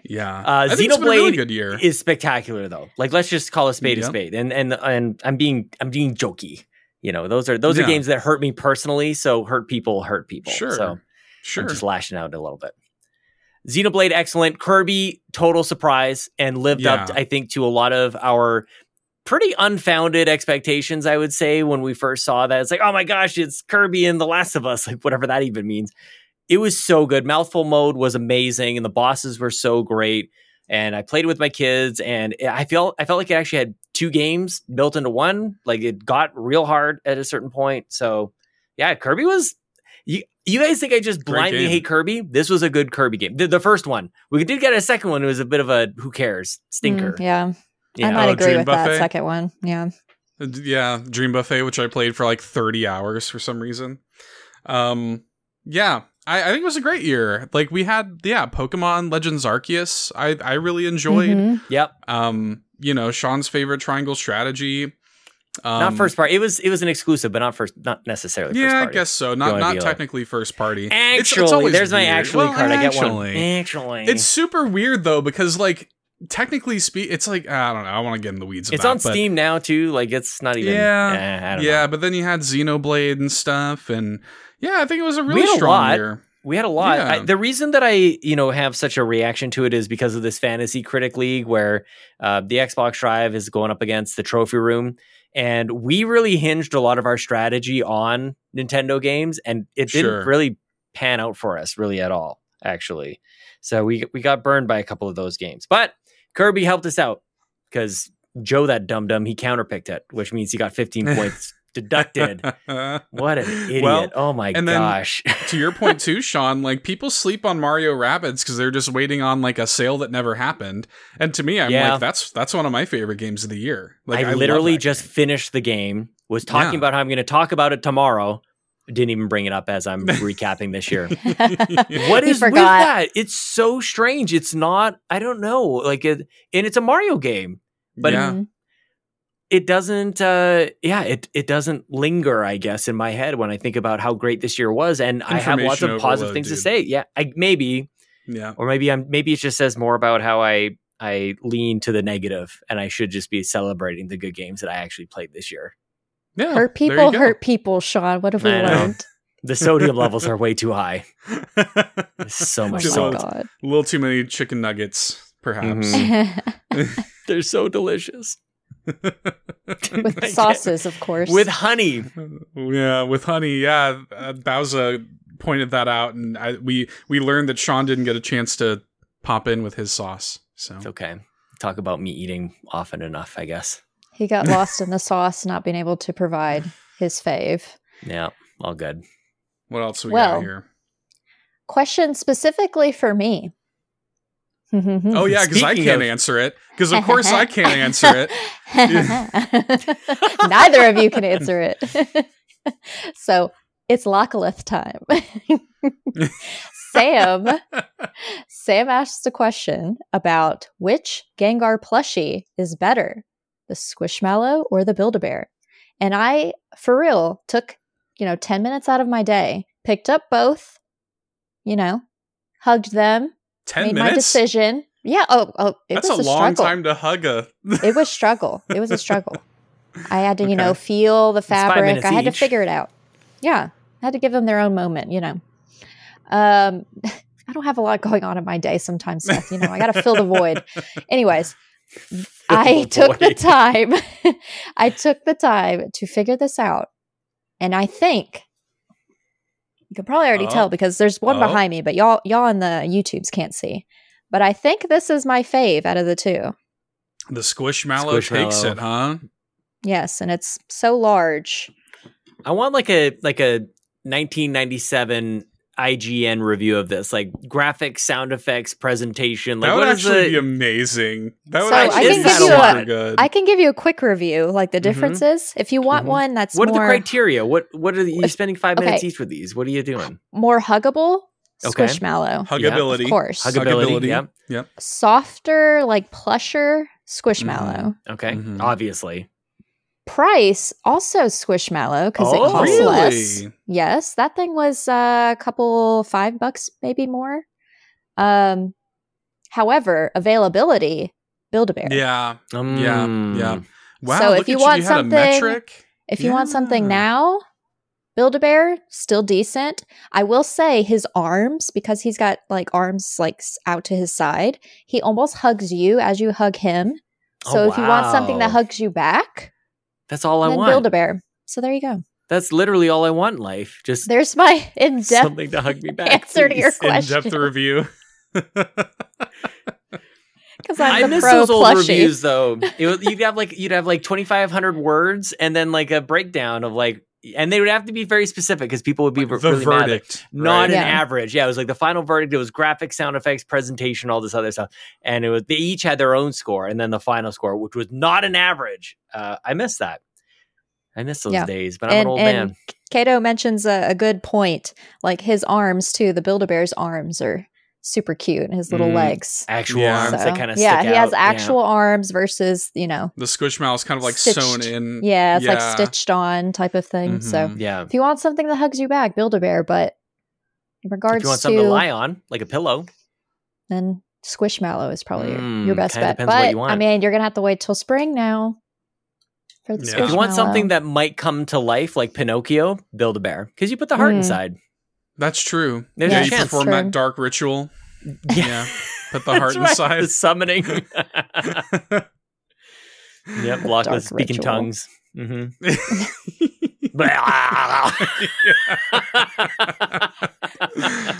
Yeah. Uh, I think it's been a really good year. Is spectacular though. Like, let's just call a spade a spade. And and and I'm being I'm being jokey. You know, those are those are games that hurt me personally. So hurt people hurt people. Sure. So sure. I'm just lashing out a little bit. Xenoblade, excellent. Kirby, total surprise, and lived up, I think, to a lot of our pretty unfounded expectations. I would say when we first saw that, it's like, oh my gosh, it's Kirby and The Last of Us, like whatever that even means. It was so good. Mouthful mode was amazing, and the bosses were so great. And I played with my kids, and I felt I felt like it actually had two games built into one. Like it got real hard at a certain point. So yeah, Kirby was. You, you guys think I just blindly hate Kirby? This was a good Kirby game. The, the first one. We did get a second one. It was a bit of a who cares stinker. Mm, yeah. Yeah. I might Oh, agree Dream with that Buffet? second one. Yeah. Uh, yeah dream buffet which i played for like 30 hours for some reason um yeah I, I think it was a great year like we had yeah pokemon legends arceus i i really enjoyed Mhm. Yep. um you know sean's favorite triangle strategy um, not first party. It was it was an exclusive, but not first. Not necessarily. first yeah i guess so not not be like- technically first party It's- it's Actually, always there's my weird. actually Well, card. I get one. actually. Actually, it's super weird though because like technically speak it's like i don't know i want to get in the weeds it's about on Steam now too. Like it's not even. Yeah. eh, yeah know. but then you had xenoblade and stuff and yeah i think it was a We really a strong lot. year We had a lot. Yeah. I, the reason that I, you know, have such a reaction to it is because of this fantasy critic league where uh, the Xbox Drive is going up against the trophy room, and we really hinged a lot of our strategy on Nintendo games, and it didn't Sure. really pan out for us really at all, actually. So we we got burned by a couple of those games, but Kirby helped us out because Joe, that dum dum, he counterpicked it, which means he got 15 points deducted. What an idiot! Well, oh my and then- gosh! to your point too, Sean, like people sleep on Mario Rabbids because they're just waiting on like a sale that never happened. And to me, I'm Yeah. like, that's that's one of my favorite games of the year. Like I, love literally just game. finished the game, was talking Yeah. about how I'm going to talk about it tomorrow. Didn't even bring it up as I'm recapping this year. what is with that? It's so strange. It's not. I don't know. Like it, and it's a Mario game. But yeah. Mhm. It doesn't. uh Yeah, it it doesn't linger. I guess in my head when I think about how great this year was, and I have lots of Information positive overload, things to say. Yeah, I maybe, yeah. or maybe I'm maybe it just says more about how I I lean to the negative, and I should just be celebrating the good games that I actually played this year. Yeah. hurt people hurt people, Sean. What have we I know. learned? The sodium levels are way too high. So Oh much Just my a salt. god. little too many chicken nuggets, perhaps. Mhm. They're so delicious. With sauces, of course. With honey. yeah, with honey. Yeah, uh, Bowser pointed that out, and I, we we learned that Sean didn't get a chance to pop in with his sauce. So It's okay. Talk about me eating often enough, I guess. He got lost in the sauce, not being able to provide his fave. Yeah, all good. what else we Well, got here? Question specifically for me. Mm-hmm. Oh yeah, because I can't of- answer it. Because of course I can't answer it. Neither of you can answer it. so it's Lockalith time. Sam Sam asks a question about which Gengar plushie is better, the Squishmallow or the Build-A-Bear. And I, for real, took, you know, 10 minutes out of my day, picked up both, you know, hugged them, Ten made my decision. Yeah, oh, oh it That's a, was a, long struggle. time to hug a. It was struggle. It was a struggle. I had to, you know, feel the fabric. I had to figure it out. Yeah, I had to give them their own moment. You know, um, I don't have a lot going on in my day sometimes, Seth. You know, I got to fill the void. Anyways, I the took the time. I took the time to figure this out, and I think you can probably already Oh. tell because there's one Oh. behind me, but y'all y'all in the YouTubes can't see. But I think this is my fave out of the two. The Squishmallow, takes Squishmallow. it, huh? Yes, and it's so large. I want like a like a 1997 IGN review of this, like graphics, sound effects, presentation. Like that would what is actually the- be amazing. That would So, I actually can be give you a- good. I can give you a quick review, like the Mhm. differences. If you want Mhm. one that's what are the criteria? What what are the, you If- spending five minutes each with these? What are you doing? more huggable, Okay. Squishmallow. Huggability. Of course. Huggability. Huggability. Yeah. Softer, like plusher, Squishmallow. Okay. Mhm. Obviously. Price also Squishmallow because Oh, it costs less. Yes, that thing was uh, a couple five bucks, maybe more. Um, however, availability, Build a Bear. Yeah. Um, Yeah, yeah. Wow. So if look you at want you, you had something- a metric. If you want something now, Build a Bear still decent. I will say his arms because he's got like arms like out to his side. He almost hugs you as you hug him. So Oh, if you want something that hugs you back, That's all I want. Build a Bear. So there you go. That's literally all I want in life. Just There's my in depth something to hug me back. answer to your question. In-depth review. because I'm I miss those old plushie. reviews though. It was, you'd have like you'd have like twenty five hundred words and then like a breakdown of like, and they would have to be very specific because people would be the really mad. Like, verdict. not right? an Yeah. average. Yeah, it was like the final verdict. It was graphics, sound effects, presentation, all this other stuff, and it was they each had their own score, and then the final score, which was not an average. Uh, I miss that. I miss those Yeah. days, but I'm And- an old and man. Kato mentions a, a good point. Like his arms too. The Build a Bear's arms are super cute. and His little Mm, legs. Actual Yeah. arms So, that kind of yeah, stick he has out. actual arms versus you know The Squishmallow is kind of like Stitched. sewn in. yeah, it's like stitched on type of thing. So Mhm. Yeah. if you want something that hugs you back, Build a Bear. But in regards If regards you want to, something to lie on, like a pillow, then Squishmallow is probably your, Mm, your best bet. depends what But you I mean, you're gonna have to wait till spring now for the Yeah. if you want something that might come to life, like Pinocchio, build a bear because you put the heart Mm. inside. That's true. There's yeah, a you chance. perform that dark ritual. Yeah. Put the heart That's right, inside. The summoning. yep, block Dark with speaking ritual. tongues. hmm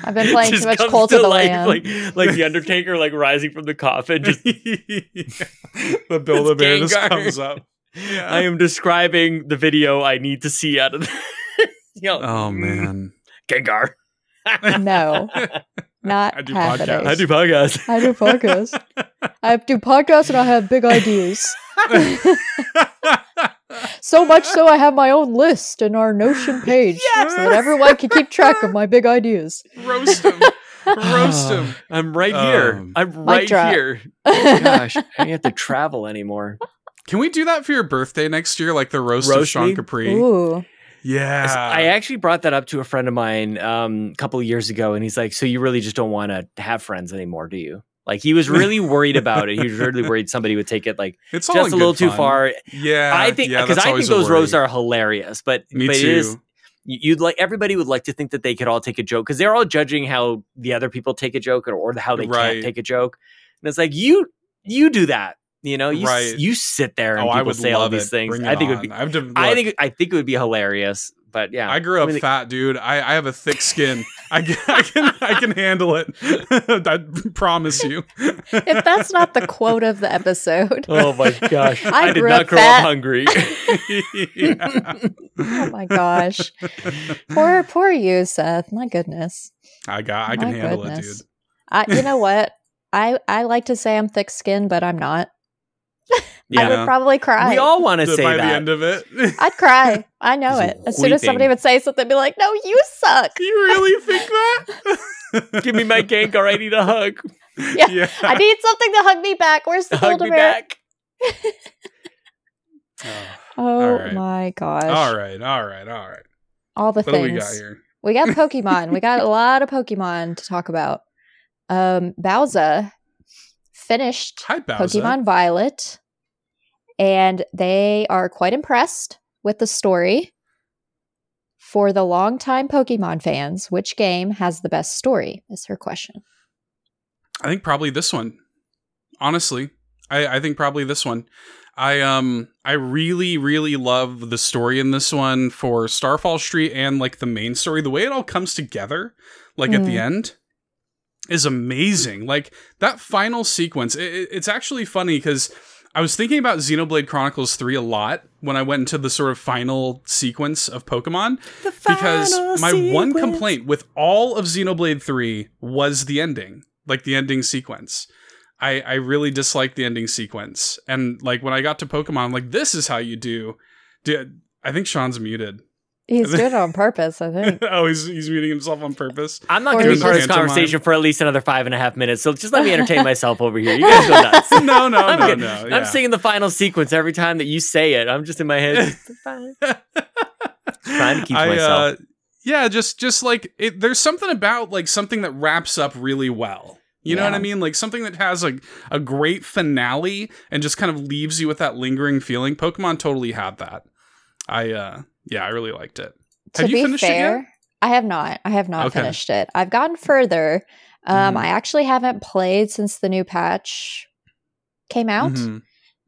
I've been playing too much Cult of the Lamb. like like the Undertaker, like rising from the coffin. Just the Build a Bear just comes up. Yeah. I am describing the video I need to see out of. The, you know, Oh man. Gengar. no, not I do happening. podcasts. I do podcasts. I do podcasts. I do podcasts and I have big ideas. So much so I have my own list in our Notion page so that everyone can keep track of my big ideas. Roast him. Roast him. I'm right here. Um, I'm right drop. here. Gosh, I don't have to travel anymore. Can we do that for your birthday next year? Like the roast, of Sean me? Capri? Ooh. Yeah. I actually brought that up to a friend of mine um, a couple of years ago, and he's like, "So you really just don't want to have friends anymore, do you?" Like he was really worried about it. He was really worried somebody would take it like it's just a little too fun. far. Yeah. I think because that's I think those roasts worry. are hilarious, but Me but too. it is you- you'd like everybody would like to think that they could all take a joke because they're all judging how the other people take a joke or, or how they Right. can't take a joke, and it's like you you do that. You know, you s- Right. you sit there and oh, I people would say all these it. things. Bring I it think it would be I've I think I think it would be hilarious, but yeah, I grew up Really- fat, dude. I, I have a thick skin. I can I can I can handle it. I promise you. If that's not the quote of the episode. Oh my gosh! I I, did not grow fat. up hungry. Oh my gosh. Poor poor you, Seth. My goodness. I got I can handle goodness. it, dude. I you know what? I I like to say I'm thick skinned, but I'm not. I would probably cry. we all want to say by that. the end of it. I'd cry. I know Just it. As soon as somebody would say something, I'd be like, "No, you suck." you really think that? Give me my Gengar. I need a hug. Yeah, I need something to hug me back. Where's the hug Golden me back. Oh, Oh All right. my gosh! all right, all right, all right. All the What do things we got here? We got Pokemon. we got a lot of Pokemon to talk about. Um, Bowser finished Hi, Bowser. Pokemon Violet, and they are quite impressed with the story. For the longtime Pokemon fans, which game has the best story? Is her question. I think probably this one. Honestly, I, I think probably this one. I um I really really love the story in this one for Starfall Street and like the main story. The way it all comes together, like at the Mm. end, is amazing. Like that final sequence. It, it- it's actually funny because I was thinking about Xenoblade Chronicles Three a lot when I went into the sort of final sequence of Pokemon because my one complaint with all of Xenoblade 3 was the ending, like the ending sequence. I, I really disliked the ending sequence. And like when I got to Pokemon, I'm like, this is how you do. Dude, I think Sean's muted. He's doing it on purpose, I think. oh, he's, he's muting himself on purpose. I'm not going to is be part of this conversation for at least another five and a half minutes. So just let me entertain myself over here. You guys go nuts. no, no, I'm no, good. no. Yeah. I'm singing the final sequence every time that you say it. I'm just in my head. Trying to keep I, myself. Uh, yeah, just just like it, there's something about like something that wraps up really well. You know what I mean? Like something that has like a great finale and just kind of leaves you with that lingering feeling. Pokemon totally had that. I uh yeah, I really liked it. to Have you be finished it fair, yet? I have not. I have not Okay. finished it. I've gotten further. Um, Mhm. I actually haven't played since the new patch came out, Mhm. um,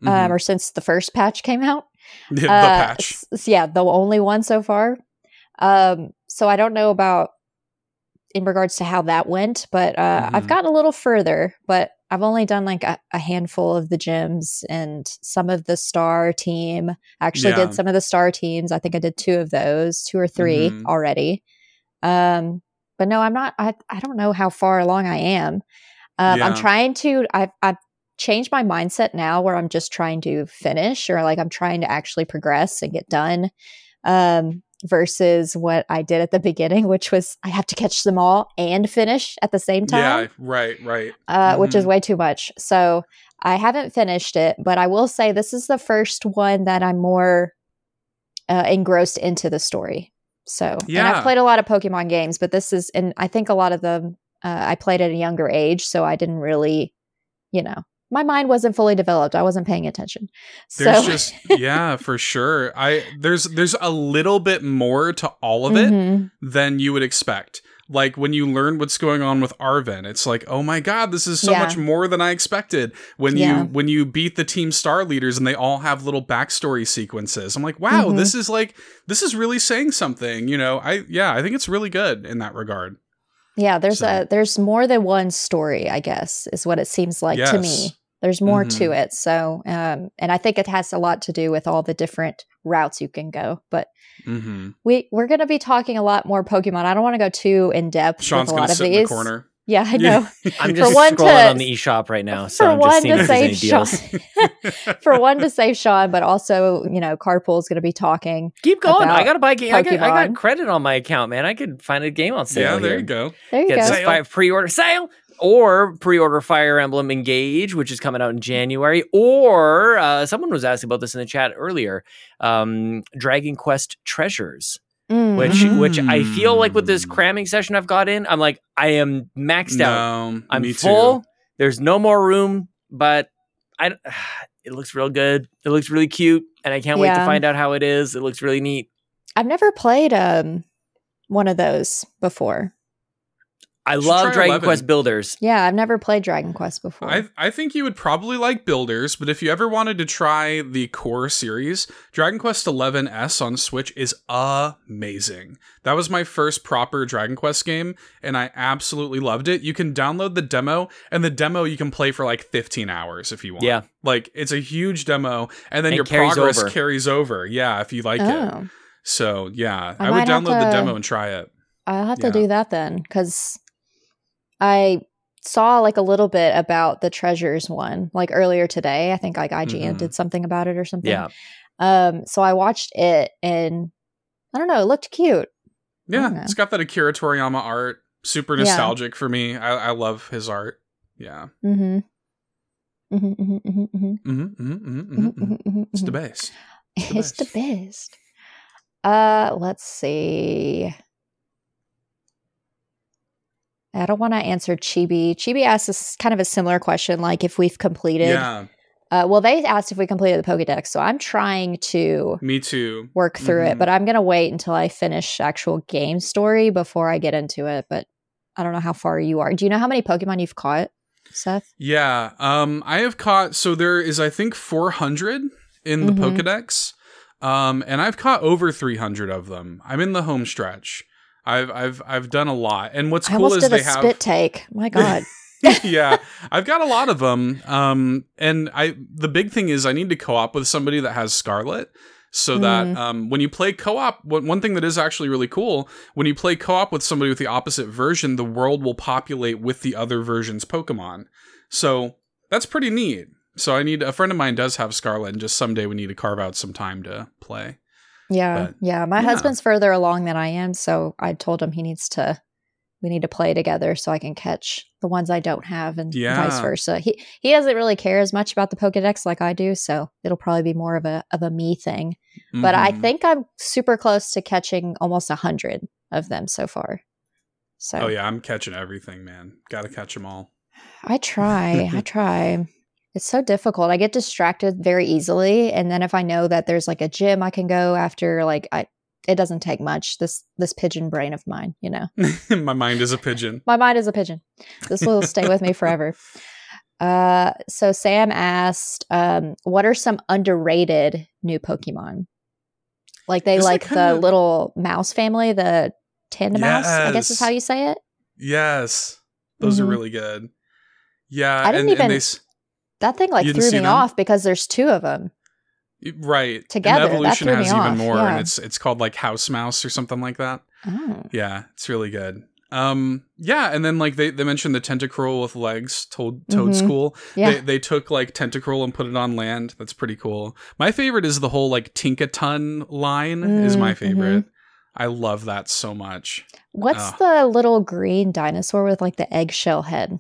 Mhm. or since the first patch came out. the Uh, patch. s- yeah, the only one so far. Um, so I don't know about in regards to how that went, but uh, I've Mhm. gotten a little further. But I've only done like a, a handful of the gyms and some of the star team. I actually Yeah. did some of the star teams. I think I did two of those, two or 3 Mhm. already. Um, but no, I'm not. I I don't know how far along I am. Um, Yeah. I'm trying to. I've I've changed my mindset now, where I'm just trying to finish, or like I'm trying to actually progress and get done. Um, versus what I did at the beginning, which was I have to catch them all and finish at the same time Yeah, right, right. uh, which is Mhm. way too much. So I haven't finished it, but I will say this is the first one that I'm more uh, engrossed into the story. So, and Yeah. I've played a lot of Pokemon games, but this is, and I think a lot of them uh, I played at a younger age, so I didn't really, you know, my mind wasn't fully developed. I wasn't paying attention. There's so, just yeah, for sure. I there's there's a little bit more to all of it Mhm. than you would expect. Like when you learn what's going on with Arven, it's like, oh my god, this is so Yeah. much more than I expected. When Yeah. you when you beat the team star leaders and they all have little backstory sequences, I'm like, wow, Mhm. this is like this is really saying something. You know, I yeah, I think it's really good in that regard. Yeah, there's So- a there's more than one story, I guess, is what it seems like to me. Yes. There's more Mhm. to it. So, um, and I think it has a lot to do with all the different routes you can go. But Mm-hmm. we we're going to be talking a lot more Pokemon. I don't want to go too in depth Sean's with a gonna lot of sit in these. the corner. Yeah, I know. I'm for just one scrolling to- on the eShop right now, so for I'm just one to save. Sean, for one to save Sean, but also you know Carpool's going to be talking. Keep going. I gotta buy game. I got, I got credit on my account, man. I could find a game on sale. yeah, there here. you go. There you Get go. this pre-order sale or pre-order Fire Emblem Engage, which is coming out in January. Or uh, someone was asking about this in the chat earlier. Um, Dragon Quest Treasures, Mm. which which I feel like with this Mm. cramming session I've got in, I'm like I am maxed out. I'm me full. too. There's no more room, but I. It looks real good. It looks really cute, and I can't wait to find out how it is. It looks really neat. I've never played um one of those before. I love Dragon 11. Quest Builders. Yeah, I've never played Dragon Quest before. I I think you would probably like Builders, but if you ever wanted to try the core series, Dragon Quest XI S on Switch is amazing. That was my first proper Dragon Quest game, and I absolutely loved it. You can download the demo, and the demo you can play for like 15 hours if you want. Yeah. like it's a huge demo, and then And your carries progress over. carries over. Yeah, if you like it. oh, So yeah, I I, would might have download the demo and try it. I'll have Yeah. to do that then because I saw like a little bit about the treasures one like earlier today. I think like IGN Mhm. did something about it or something. Yeah. Um. So I watched it and I don't know. It looked cute. Yeah, it's got that Akira Toriyama art. Super Yeah. nostalgic for me. I, I love his art. Yeah. Mm-hmm. Mm-hmm, mm-hmm, mm-hmm, mm-hmm, hmm hmm hmm mm-hmm, hmm mm-hmm, It's the best. It's the It's the best. Uh, let's see. I don't want to answer Chibi. Chibi asked us kind of a similar question, like if we've completed. Yeah, Uh, well, they asked if we completed the Pokedex, so I'm trying to me too. work through Mhm. it, but I'm gonna wait until I finish actual game story before I get into it. But I don't know how far you are. Do you know how many Pokemon you've caught, Seth? Yeah. Um, I have caught. So there is, I think, 400 in the Mhm. Pokedex. Um, and I've caught over 300 of them. I'm in the home stretch. I've I've I've done a lot. And what's I cool almost is did a they have spit take. My God. yeah, I've got a lot of them. Um, and I the big thing is I need to co-op with somebody that has Scarlet, so that Mm. um, when you play co-op, one one thing that is actually really cool when you play co-op with somebody with the opposite version, the world will populate with the other version's Pokemon. So that's pretty neat. So I need a friend of mine does have Scarlet, and just someday we need to carve out some time to play. Yeah, But, yeah. My yeah. husband's further along than I am, so I told him he needs to. We need to play together so I can catch the ones I don't have, and vice versa. He he doesn't really care as much about the Pokedex like I do, so it'll probably be more of a of a me thing. But I Mhm. think I'm super close to catching almost a hundred of them so far. So Oh yeah, I'm catching everything, man. Got to catch them all. I try. I try. It's so difficult. I get distracted very easily, and then if I know that there's like a gym I can go after, like I, it doesn't take much. This this pigeon brain of mine, you know, My mind is a pigeon. my mind is a pigeon. This will stay with me forever. Uh, so Sam asked, um, "What are some underrated new Pokemon? Like they Is like the kinda- little mouse family, the Tandemaus, I guess is how you say it. Yes, those are Mhm. really good. Yeah, I didn't and, even- and they That thing like threw me them? off because there's two of them. right Together, And that evolution has even off, more, yeah. and it's it's called like House Mouse or something like that. Oh. Yeah, it's really good. Um, yeah, and then like they, they mentioned the Tentacruel with legs, Toad Toad Mhm. School. Yeah. They they took like Tentacruel and put it on land. That's pretty cool. My favorite is the whole like Tinkaton line is my Mm, favorite. I love that so much. What's Ah. the little green dinosaur with like the eggshell head?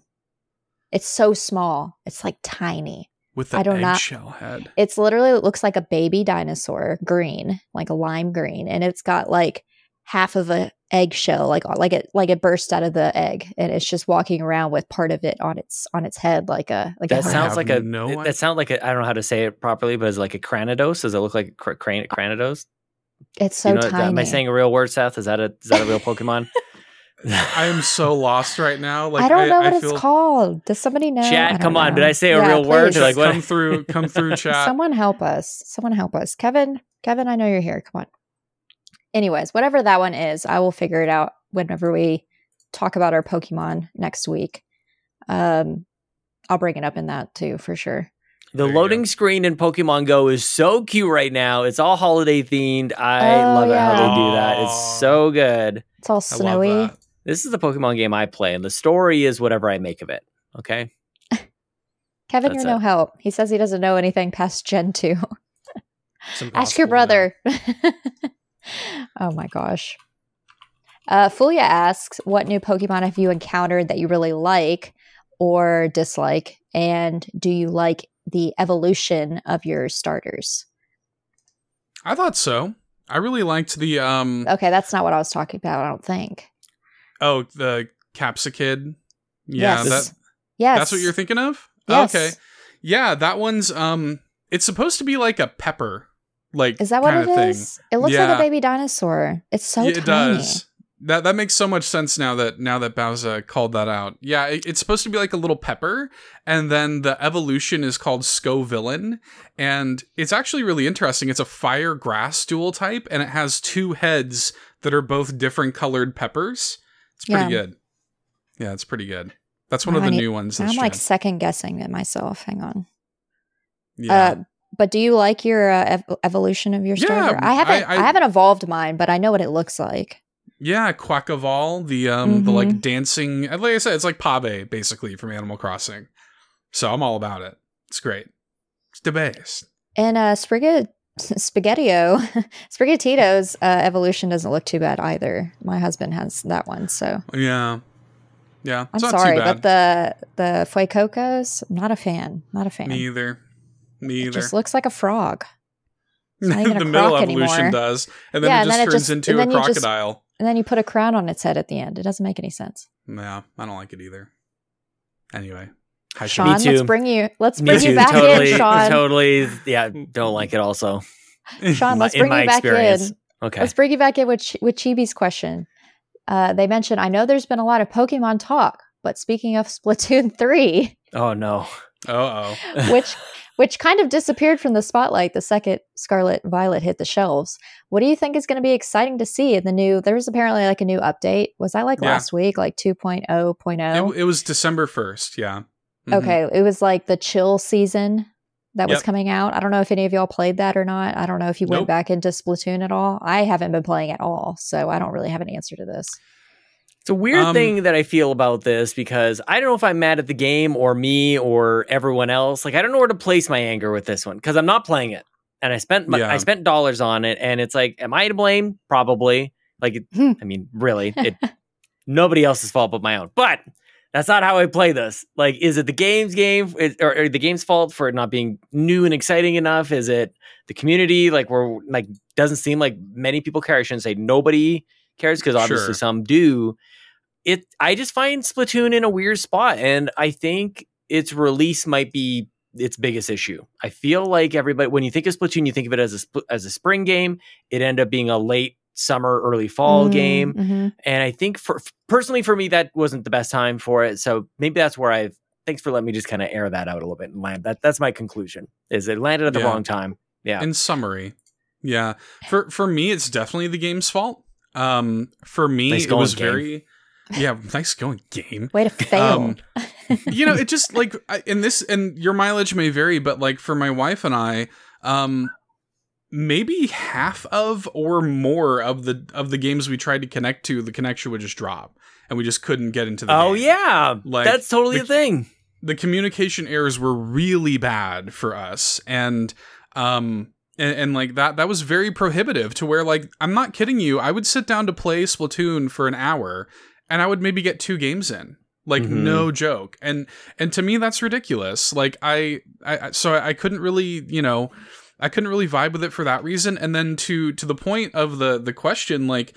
It's so small. It's like tiny. With the I do not- eggshell head. It's literally it looks like a baby dinosaur, green, like a lime green, and it's got like half of a eggshell, like uh, like it like it burst out of the egg, and it's just walking around with part of it on its on its head, like a like That a I sounds like a. no it- that sounds like a. I don't know how to say it properly, but it's like a cranidos. Does it look like a cr- cran- uh, cranidos? It's so you know, tiny. am I saying a real word, Seth? Is that a is that a real Pokemon? I am so lost right now. Like I don't know what I it's called. Does somebody know? I Chat, don't come on! Did I say a Yeah, real word? Like what? come through, come through, chat. Someone help us. Someone help us. Kevin, Kevin, I know you're here. Come on. Anyways, whatever that one is, I will figure it out whenever we talk about our Pokemon next week. Um, I'll bring it up in that too for sure. The There loading go. screen in Pokemon Go is so cute right now. It's all holiday themed. I Oh, love it how they do that. It's so good. It's all I love snowy. That. This is the Pokemon game I play, and the story is whatever I make of it. Okay. Kevin, That's you're no help. He says he doesn't know anything past Gen 2. Ask your impossible to know. brother. oh my gosh. Uh, Fulia asks, "What new Pokemon have you encountered that you really like or dislike, and do you like the evolution of your starters?" I thought so. I really liked the um. Okay, that's not what I was talking about. I don't think. Oh, the Capsakid. Yeah, Yes. that Yes, that's what you're thinking of. Yes. Okay. Yeah, that one's um. It's supposed to be like a pepper, like Is that what it is? It looks like a baby dinosaur. It's so yeah, tiny. it does. That that makes so much sense now that now that Bowser called that out. Yeah, it, it's supposed to be like a little pepper, and then the evolution is called Scovillain, and it's actually really interesting. It's a fire grass dual type, and it has two heads that are both different colored peppers. It's pretty Yeah. good. Yeah, it's pretty good. That's one Now of the need- new ones. I'm like gen. second guessing it myself. Hang on. yeah. Uh, but do you like your uh, ev- evolution of your Yeah, starter? I haven't. I- I, I- haven't evolved mine, but I know what it looks like. Yeah, Quackaval, the um the Mhm. like dancing like I said, it's like Pavé basically from Animal Crossing. So I'm all about it. It's great. It's the best. And uh, Sprig- Spaghettio, Sprigatito's uh, evolution doesn't look too bad either. My husband has that one, so Yeah. Yeah. I'm not sorry, too bad. but the the Fuecocos, not a fan. Not a fan. Me either. Me it just looks like a frog. not even a the middle evolution anymore. does. And then Yeah, it just then it turns just- into a you just- crocodile. And then you put a crown on its head at the end. It doesn't make any sense. Yeah, I don't like it either. Anyway. Hi, Sean, Me let's bring you. Let's Me bring too. you back totally, in, Sean. totally. Yeah, don't like it. Also, Sean, let's in bring my you back experience. in. okay. Let's bring you back in with Ch- with Chibi's question. Uh, they mentioned, I know there's been a lot of Pokemon talk, but speaking of Splatoon three, Oh no. Uh oh. which which kind of disappeared from the spotlight the second Scarlet Violet hit the shelves. What do you think is going to be exciting to see in the new? There was apparently like a new update. Was that like Yeah. last week, like oh, 2.0.0? It, it was December 1st. Yeah. Mhm. Okay, it was like the chill season that was coming out. I don't know if any of y'all played that or not. I don't know if you went back into Splatoon at all. I haven't been playing at all, so I don't really have an answer to this. It's a weird Um, thing that I feel about this because I don't know if I'm mad at the game or me or everyone else. Like I don't know where to place my anger with this one because I'm not playing it, and I spent my, Yeah. I spent dollars on it, and it's like, am I to blame? Probably. Like, it, Hmm. I mean, really, it nobody else's fault but my own. But that's not how I play this. Like, is it the game's game is- or, or the game's fault for it not being new and exciting enough? Is it the community? Like, we're like doesn't seem like many people care. I shouldn't say nobody cares because obviously Sure. some do. It I just find Splatoon in a weird spot, and I think its release might be its biggest issue. I feel like everybody when you think of Splatoon, you think of it as a as a spring game. It ended up being a late summer, early fall game. Mhm. And I think for personally for me, that wasn't the best time for it. So maybe that's where I've. Thanks for letting me just kind of air that out a little bit and land. That that's my conclusion. Is it landed at the Yeah. wrong time? Yeah. In summary, yeah. For for me, it's definitely the game's fault. Um, for me, Nice it was game. very, yeah, nice going game. Way to fail. Um, you know, it just like I, in this, and your mileage may vary, but like for my wife and I, um, maybe half of or more of the of the games we tried to connect to, the connection would just drop, and we just couldn't get into the. Oh game. yeah, Like, that's totally the- a thing. the communication errors were really bad for us and um and, and like that that was very prohibitive to where like i'm not kidding you i would sit down to play splatoon for an hour and i would maybe get two games in like Mhm. no joke and and to me that's ridiculous like i I- so i couldn't really you know i couldn't really vibe with it for that reason and then to to the point of the the question like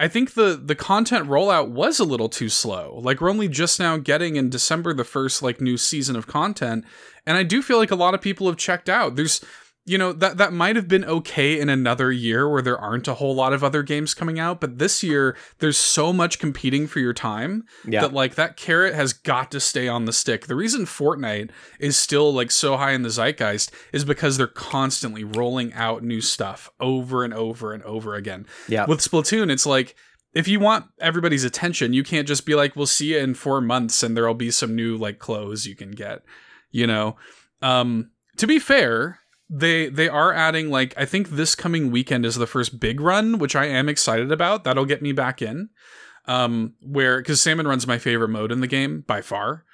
I think the the content rollout was a little too slow. Like we're only just now getting in December the first like new season of content, and I do feel like a lot of people have checked out. There's you know that that might have been okay in another year where there aren't a whole lot of other games coming out, but this year there's so much competing for your time Yeah. that like that carrot has got to stay on the stick. The reason Fortnite is still like so high in the zeitgeist is because they're constantly rolling out new stuff over and over and over again. yeah. With Splatoon, it's like if you want everybody's attention, you can't just be like, "We'll see you in 4 months and there'll be some new like clothes you can get." You know. Um to be fair, they they are adding like I think this coming weekend is the first big run, which I am excited about. That'll get me back in. Um where cuz salmon run's my favorite mode in the game by far.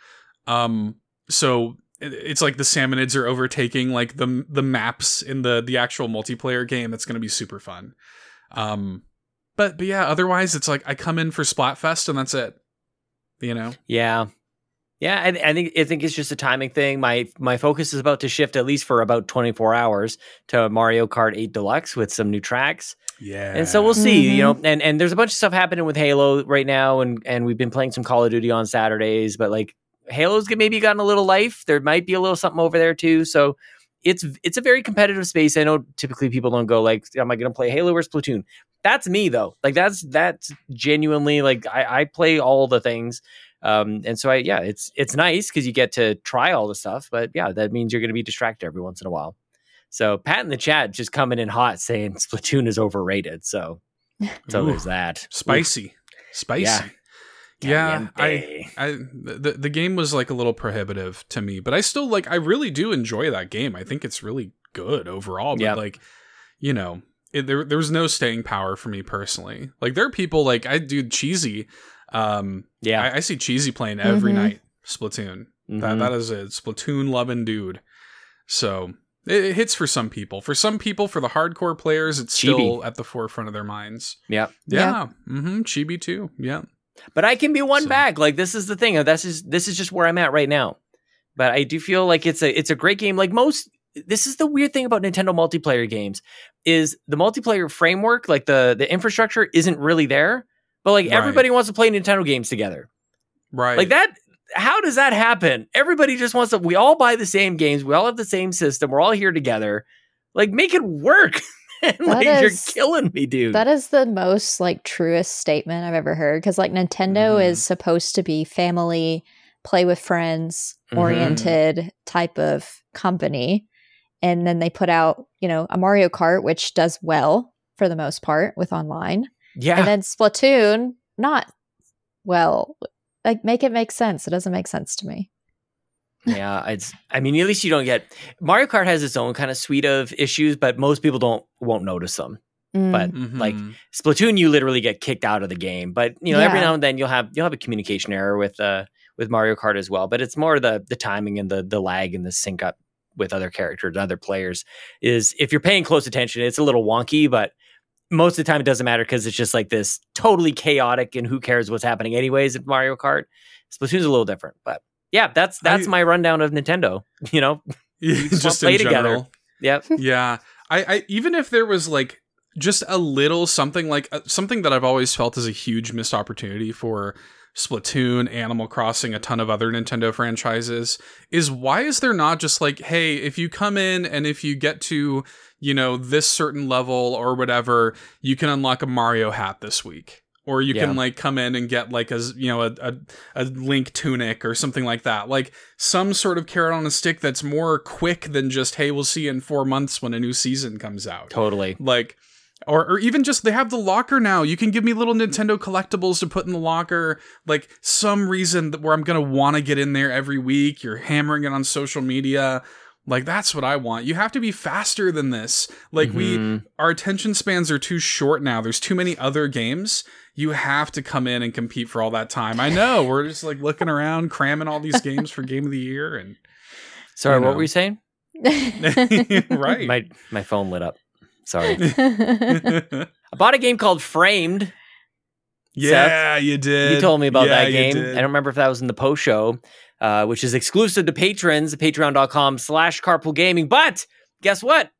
Um so it's like the salmonids are overtaking like the the maps in the the actual multiplayer game. That's going to be super fun. Um but but yeah, otherwise it's like I come in for Splatfest and that's it. You know. Yeah. Yeah, I, I think I think it's just a timing thing. My my focus is about to shift at least for about 24 hours to Mario Kart 8 Deluxe with some new tracks. Yeah. And so we'll see, you Mhm. know, and and there's a bunch of stuff happening with Halo right now and and we've been playing some Call of Duty on Saturdays, but like Halo's maybe gotten a little life. There might be a little something over there too. So it's it's a very competitive space. I know typically people don't go like, "Am I going to play Halo or Splatoon?" That's me though. Like that's that's genuinely like I, I play all the things. Um, and so I yeah, it's it's nice because you get to try all the stuff, but yeah, that means you're going to be distracted every once in a while. So Pat in the chat just coming in hot saying Splatoon is overrated. So so Ooh, there's that. Spicy, spicy. Yeah. Yeah, I, I, the the game was like a little prohibitive to me, but I still like. I really do enjoy that game. I think it's really good overall. But Yeah. like, you know, it, there there was no staying power for me personally. Like there are people like I do cheesy. Um, yeah. I, I see cheesy playing every Mhm. night. Splatoon. That Mhm. that is a Splatoon loving dude. So it, it hits for some people. For some people, for the hardcore players, it's Chibi. still at the forefront of their minds. yeah. Yeah. Mm-hmm. Chibi too. Yeah. But I can be one So- back. Like this is the thing. This is this is just where I'm at right now. But I do feel like it's a it's a great game. Like most this is the weird thing about Nintendo multiplayer games is the multiplayer framework, like the the infrastructure isn't really there. But like Right. everybody wants to play Nintendo games together. Right. Like that how does that happen? Everybody just wants to we all buy the same games, we all have the same system, we're all here together. Like make it work. And, like That you're killing me, dude. That is the most like truest statement I've ever heard because like Nintendo Mhm. is supposed to be family, play with friends Mhm. oriented type of company. And then they put out, you know, a Mario Kart, which does well for the most part with online. Yeah. And then Splatoon, not well. Like make it make sense. It doesn't make sense to me. yeah, it's. I mean, at least you don't get Mario Kart has its own kind of suite of issues, but most people don't won't notice them. Mm. But Mhm. like Splatoon, you literally get kicked out of the game. But you know, every now and then you'll have you'll have a communication error with uh with Mario Kart as well. But it's more the the timing and the the lag and the sync up with other characters and other players. Is if you're paying close attention, it's a little wonky, but most of the time it doesn't matter because it's just like this totally chaotic and who cares what's happening anyways at Mario Kart. Splatoon's a little different, but yeah, that's that's I- my rundown of Nintendo. You know, just play in together. general. yep. yeah I, I even if there was like just a little something like uh, something that i've always felt is a huge missed opportunity for splatoon animal crossing a ton of other nintendo franchises is why is there not just like hey if you come in and if you get to you know this certain level or whatever you can unlock a mario hat this week. Or you Yeah. can like come in and get like a you know a, a, a link tunic or something like that. Like some sort of carrot on a stick that's more quick than just hey we'll see you in four months when a new season comes out. Totally. like or, or even just they have the locker now. You can give me little nintendo collectibles to put in the locker. Like some reason that where i'm gonna want to get in there every week you're hammering it on social media like that's what i want you have to be faster than this like we Mhm. our attention spans are too short now there's too many other games you have to come in and compete for all that time i know we're just like looking around cramming all these games for game of the year and Sorry, you what were you saying? right My my phone lit up. Sorry. I bought a game called Framed. yeah you did You told me about Yeah, that game. I don't remember if that was in the post show, uh, which is exclusive to patrons, patreon.com slash carpool gaming. But guess what?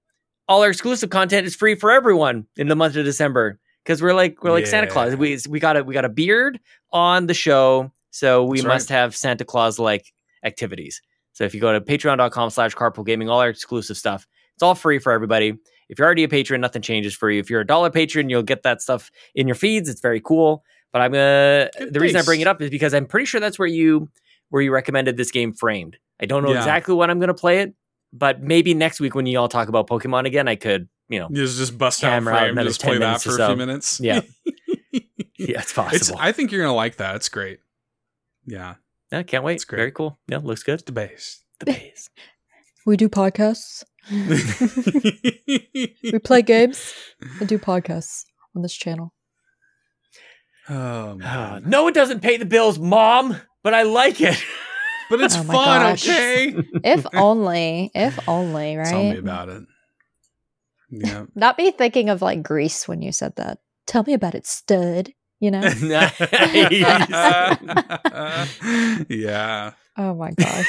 All our exclusive content is free for everyone in the month of December. Because we're like we're like Santa Claus. We we got a we got a beard on the show. So we That's right. must have Santa Claus like activities. So if you go to patreon.com slash carpool gaming, all our exclusive stuff, it's all free for everybody. If you're already a patron, nothing changes for you. If you're a dollar patron, you'll get that stuff in your feeds. It's very cool. But I'm gonna Good the reason I bring it up is because I'm pretty sure that's where you where you recommended this game framed. I don't know Yeah. exactly when I'm gonna play it, but maybe next week when you all talk about Pokemon again, I could, you know, Just just bust out Hammer out frame, another just play that for a so. few minutes. Yeah. yeah, it's possible. it's. I think you're gonna like that. It's great. Yeah, yeah, can't wait. it's great. Very cool. Yeah, looks good. the base. The base. we do podcasts. we play games and do podcasts on this channel. oh, man. no, it doesn't pay the bills, mom, but I like it. but it's Oh fun. gosh. Okay. If only, if only, right? Tell me about it. Yeah. Not me thinking of like Greece when you said that. Tell me about it, stud. You know? Nice. yeah. oh my gosh.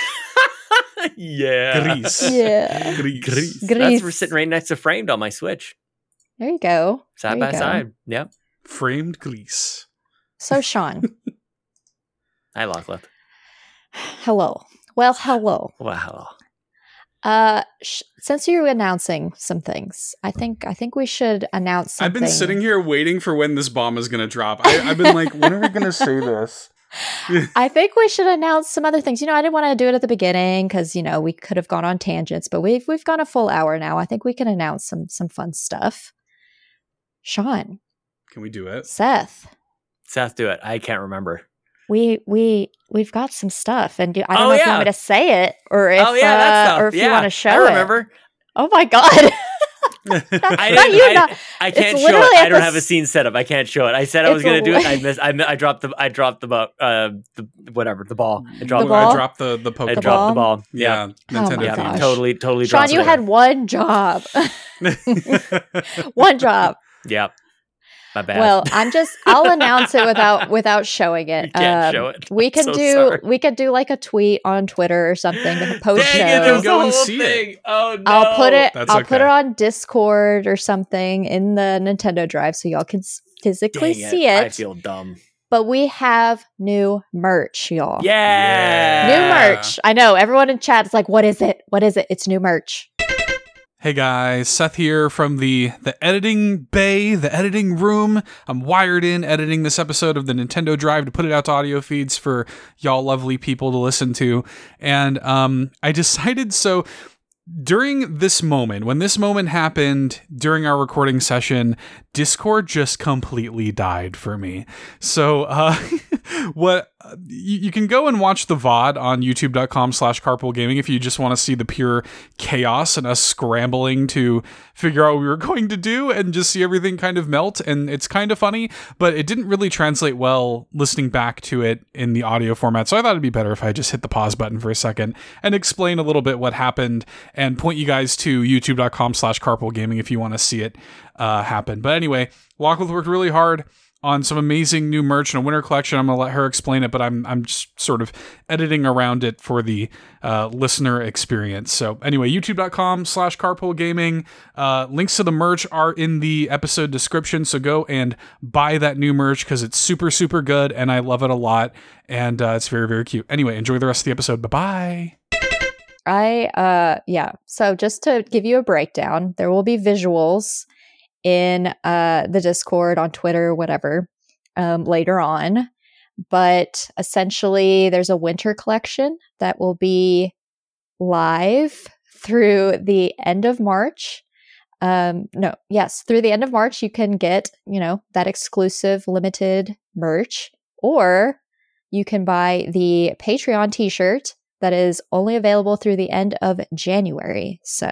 yeah. Grease. Yeah. Grease. Grease. Grease. That's we're sitting right next to framed on my Switch, There you go. side There by you go. side. Yep. Framed Gris. So, Sean, Hi, Lachlan. hello. Well, hello. Well, hello. Uh, sh- since you're announcing some things, I think I think we should announce. Something. I've been sitting here waiting for when this bomb is going to drop. I, I've been like, when are we going to say this? I think we should announce some other things. You know, I didn't want to do it at the beginning because you know we could have gone on tangents, but we've we've gone a full hour now. I think we can announce some some fun stuff. Sean, Can we do it? Seth, Seth, do it. I can't remember. We we we've got some stuff, and do, I don't Oh, know if you want me to say it or if oh yeah, that uh, stuff. or if yeah, you want to show I it. remember. Oh my god. I Not didn't. you, I, not- I can't show it. I don't the have a scene set up. I can't show it. I said I was going to do it. I missed. I, mi- I dropped the. I dropped the. Uh, the whatever the ball. I dropped. The ball? I dropped the the I Pokemon. dropped the ball? ball. Yeah. Yeah, Oh my Nintendo yeah. gosh. Totally. Totally. Sean, you it. had one job. one job. Yeah. My bad. Well, I'm just I'll announce it without without showing it. You can't Um, show it. We can so do sorry. we could do like a tweet on Twitter or something to post Dang show. it! There's Go the and whole see it. thing. Oh no! I'll put it That's I'll put it on Discord or something in the Nintendo Drive so y'all can physically Dang see it. I feel dumb. but we have new merch, y'all. Yeah. New merch. I know everyone in chat is like, "What is it? What is it? It's new merch." Hey guys, Seth here from the the editing bay, the editing room. I'm wired in editing this episode of the Nintendo Drive to put it out to audio feeds for y'all lovely people to listen to. And um I decided so during this moment, when this moment happened during our recording session, Discord just completely died for me. So, uh, what you, you can go and watch the VOD on youtube.com slash carpool gaming if you just want to see the pure chaos and us scrambling to figure out what we were going to do and just see everything kind of melt. And it's kind of funny, but it didn't really translate well listening back to it in the audio format. So I thought it'd be better if I just hit the pause button for a second and explain a little bit what happened and point you guys to youtube.com slash carpool gaming if you want to see it uh, happen. But anyway, Locklith worked really hard on some amazing new merch and a winter collection. I'm gonna let her explain it, but I'm I'm just sort of editing around it for the uh, listener experience. So anyway, youtube.com slash carpool gaming. Uh, links to the merch are in the episode description. So go and buy that new merch because it's super, super good and I love it a lot. And uh, it's very, very cute. Anyway, enjoy the rest of the episode. Bye bye. I uh yeah. So just to give you a breakdown, there will be visuals in uh the Discord on Twitter, whatever, um later on. But essentially there's a winter collection that will be live through the end of March. Um no, yes, through the end of March you can get, you know, that exclusive limited merch or you can buy the Patreon t-shirt that is only available through the end of January. So,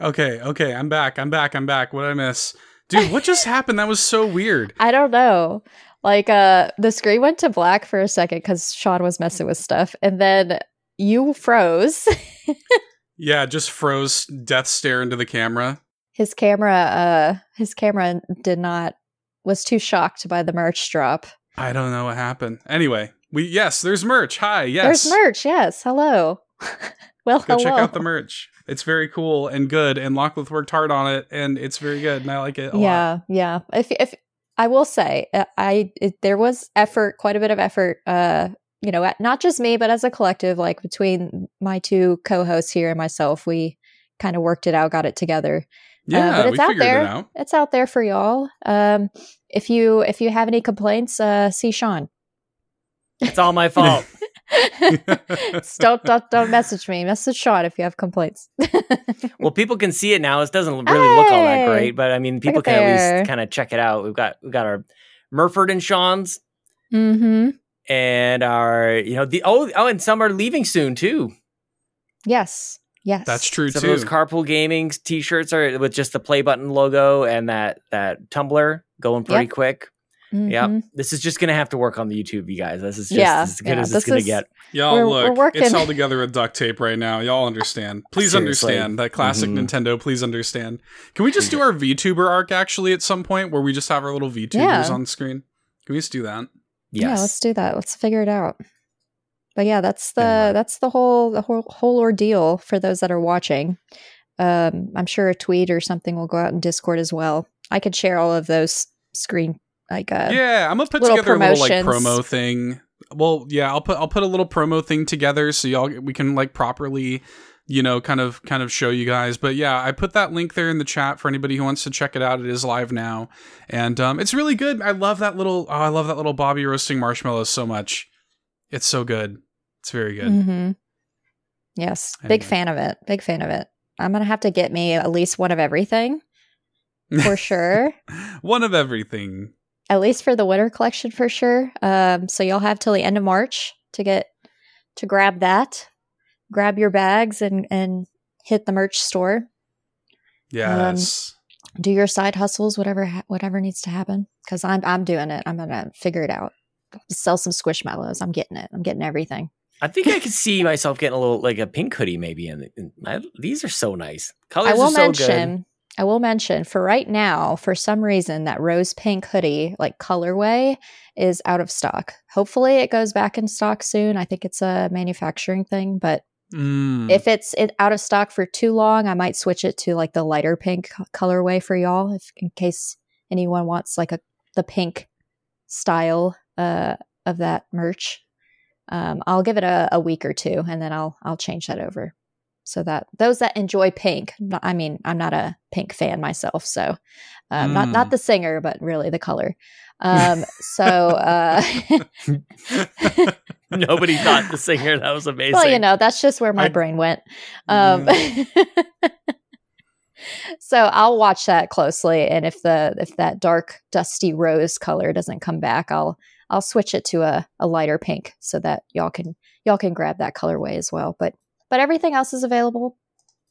Okay, okay, I'm back. I'm back. I'm back. What did I miss? Dude, what just happened? That was so weird. I don't know. Like uh the screen went to black for a second cuz Sean was messing with stuff and then you froze. Yeah, just froze death stare into the camera. his camera uh his camera did not was too shocked by the merch drop. I don't know what happened. Anyway, we yes, there's merch. Hi, yes. There's merch. Yes. Hello. well, Go hello. check out the merch. It's very cool and good, and Locklith worked hard on it, and it's very good, and I like it a lot. yeah yeah if if i will say uh, i it, there was effort quite a bit of effort uh you know at- not just me but as a collective like between my two co-hosts here and myself we kind of worked it out got it together Yeah, but we it's out figured there. it out. it's out there for y'all um if you if you have any complaints uh see sean It's all my fault. don't, don't don't message me message sean if you have complaints well, people can see it now. It doesn't really look all that great, but I mean, people at can at least kind of check it out. We've got we've got our Murford and Sean's mm-hmm and our you know the oh oh and some are leaving soon too. yes yes That's true Some too. of those carpool gaming t-shirts are with just the play button logo and that that tumbler going pretty Yep. quick. Yep. Mhm. This is just gonna have to work on the YouTube, you guys. This is just Yeah, as good yeah, as it's gonna is- get. Y'all We're- look, we're it's all together with duct tape right now. Y'all understand. Please Seriously. understand that classic Mhm. Nintendo. Please understand. Can we just do our VTuber arc actually at some point where we just have our little VTubers Yeah. on screen? Can we just do that? Yeah, let's do that. Let's figure it out. But yeah, that's the Anyway. that's the whole the whole whole ordeal for those that are watching. Um, I'm sure a tweet or something will go out in Discord as well. I could share all of those screen like uh yeah, I'm gonna put together a little like promo thing. Well, yeah, I'll put I'll put a little promo thing together so y'all we can like properly you know, kind of kind of show you guys. But yeah, I put that link there in the chat for anybody who wants to check it out. It is live now, and um, it's really good. I love that little. Oh, I love that little Bobby roasting marshmallows so much. It's so good. It's very good. Mm-hmm. Yes, big fan of it. Big fan of it. I'm gonna have to get me at least one of everything for sure. One of everything. At least for the winter collection for sure. Um, so you'll have till the end of March to get to grab that, grab your bags and and hit the merch store. Yes. Do your side hustles, whatever ha- whatever needs to happen. Because I'm I'm doing it. I'm gonna figure it out. Sell some squishmallows. I'm getting it. I'm getting everything. I think I could see myself getting a little like a pink hoodie maybe. And these are so nice. Colors I will are so mention. good. I will mention for right now, for some reason, that rose pink hoodie, like colorway, is out of stock. Hopefully, it goes back in stock soon. I think it's a manufacturing thing, but Mm. if it's it, out of stock for too long, I might switch it to like the lighter pink colorway for y'all, if in case anyone wants like a the pink style uh, of that merch. Um, I'll give it a, a week or two, and then I'll I'll change that over so that those that enjoy pink. not- I mean, I'm not a pink fan myself, so um, not not Mm. the singer, but really the color. Um, so. Uh, Nobody thought the singer. That was amazing. Well, you know, that's just where my I- brain went. Um, so I'll watch that closely, and if the if that dark dusty rose color doesn't come back, I'll I'll switch it to a, a lighter pink so that y'all can y'all can grab that colorway as well. But but everything else is available.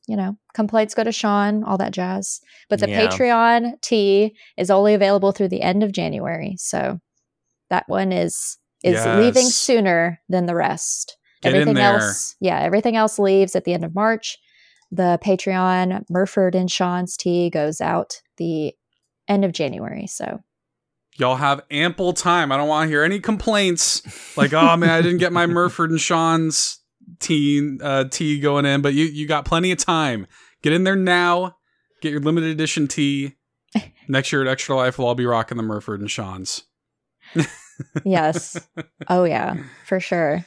You know, complaints go to Sean, all that jazz. But the Yeah. Patreon tea is only available through the end of January, so that one is is leaving sooner than the rest Get in everything else yeah everything else leaves at the end of march the patreon murford and sean's tea goes out the end of january so Y'all have ample time. I don't want to hear any complaints like, oh man, I didn't get my Murford and Sean's tea, uh, tea going in, but you, you got plenty of time. Get in there now. Get your limited edition tea. Next year at Extra Life, we'll all be rocking the Murford and Sean's. yes oh yeah for sure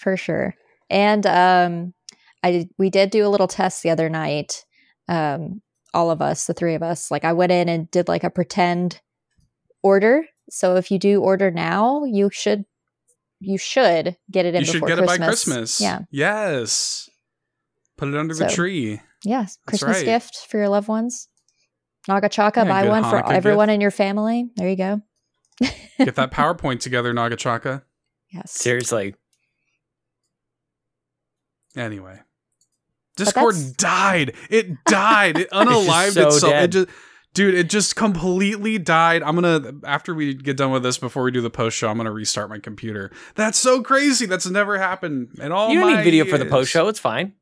for sure and um i we did do a little test the other night um all of us the three of us like i went in and did like a pretend order so if you do order now you should you should get it in You should before get it by Christmas. yeah Yes. Put it under the tree. Yes, That's Christmas right. gift for your loved ones. Naga Chaka, Yeah, buy good one for everyone gift. in your family. There you go. Get that PowerPoint together, Nagachaka. Yes. Seriously. Anyway. Discord died. It died. It unalived so itself. It dead. just dude, it just completely died. I'm gonna after we get done with this, before we do the post show, I'm gonna restart my computer. That's so crazy. That's never happened at all. you don't need video for the post show. It's fine.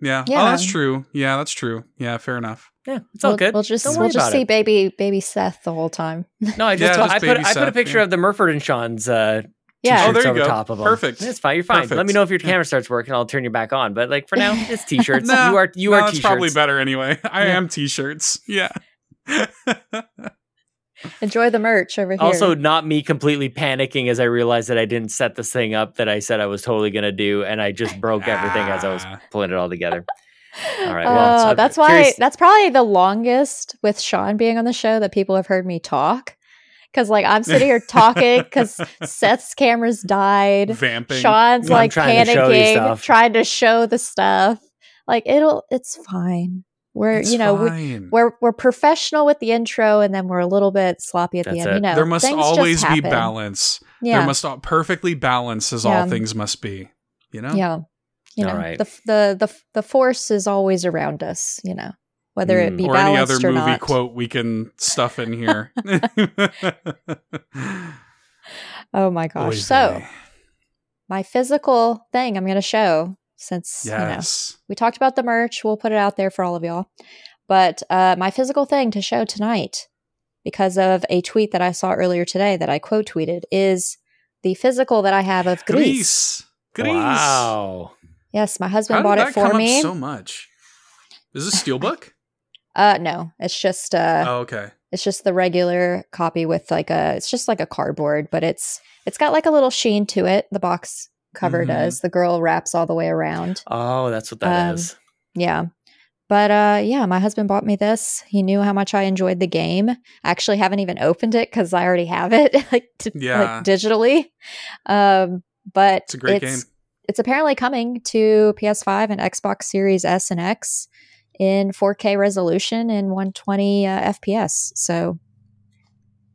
Yeah. Yeah. Oh, that's true. Yeah, that's true. Yeah, fair enough. Yeah, it's all we'll, good. We'll just Don't we'll just see it. baby baby Seth the whole time. No, I just, Yeah, I just put baby I put a picture yeah. of the Murford and Sean's uh, Yeah. Oh, t-shirts there you over go. top of them. Perfect. It's fine. You're fine. Let me know if your camera starts working. I'll turn you back on. But like for now, it's t-shirts. Nah, you are you no, are t-shirts. probably better anyway. I Yeah. am t-shirts. Yeah. Enjoy the merch over here. Also, not me completely panicking as I realized that I didn't set this thing up that I said I was totally going to do, and I just broke everything as I was Ah. pulling it all together. All right, Oh, well, so that's I'm why curious- that's probably the longest with Sean being on the show that people have heard me talk. Because like I'm sitting here talking because Seth's cameras died. Vamping. Sean's I'm like trying to show you panicking, stuff. trying to show the stuff. Like it'll, it's fine. We're, It's you know, we, fine. we're we're professional with the intro, and then we're a little bit sloppy at the end. it. You know, there must always be balance. Yeah, There must all perfectly balance as Yeah. all things must be. You know? yeah. You know, All right. the the the the force is always around us. You know, whether it Mm. be or any other or movie not. quote we can stuff in here. Oh my gosh! Oy so vey. my physical thing I'm going to show since you know we talked about the merch. We'll put it out there for all of y'all. But uh, my physical thing to show tonight, because of a tweet that I saw earlier today that I quote tweeted, is the physical that I have of Gris. Grease. Grease. Wow. Yes, my How husband did bought that it for come me. up so much? Is this a steelbook? uh, no, it's just uh, oh, okay. it's just the regular copy with like a, it's just like a cardboard, but it's it's got like a little sheen to it. The box cover Mhm. does. The girl wraps all the way around. Oh, that's what that is. Um, Yeah. But uh yeah, my husband bought me this. He knew how much I enjoyed the game. I actually haven't even opened it cuz I already have it like, t- Yeah. like digitally. Um but It's a great it's, game. It's apparently coming to PS5 and Xbox Series S and X in 4K resolution and 120 uh, FPS. So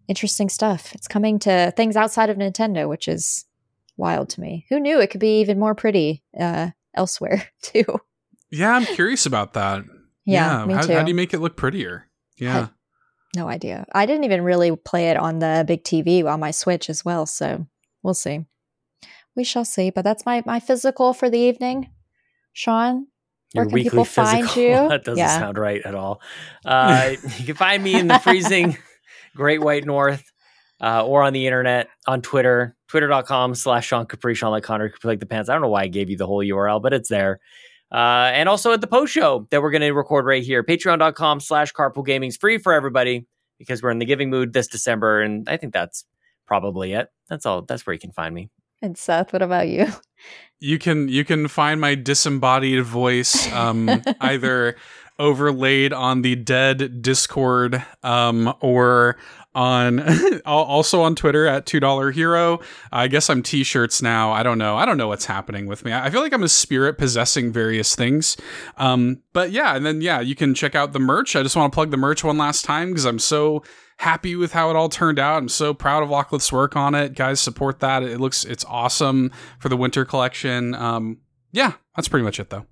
interesting stuff. It's coming to things outside of Nintendo, which is wild to me. Who knew it could be even more pretty uh elsewhere too? Yeah, I'm curious about that. Yeah, me how, too. how do you make it look prettier? Yeah. No idea. I didn't even really play it on the big TV on my Switch as well, so we'll see. We shall see. But that's my my physical for the evening. Sean, where Your can weekly people physical. find you? that doesn't Yeah. sound right at all. Uh, you can find me in the freezing Great White North uh, or on the internet on Twitter, twitter.com slash Sean Capri, Sean like Connor Capri like the pants. I don't know why I gave you the whole URL, but it's there. Uh, and also at the post show that we're going to record right here, patreon.com slash carpool gaming is free for everybody because we're in the giving mood this December. And I think that's probably it. That's all. That's where you can find me. And Seth, what about you? You can you can find my disembodied voice um, either overlaid on the dead Discord um, or on also on Twitter at two dollar hero. I guess I'm t-shirts now. I don't know. I don't know what's happening with me. I feel like I'm a spirit possessing various things. Um, but yeah, and then yeah, you can check out the merch. I just want to plug the merch one last time because I'm so happy with how it all turned out. I'm so proud of Locklith's work on it. Guys, support that. It looks it's awesome for the winter collection. Um, yeah, that's pretty much it though.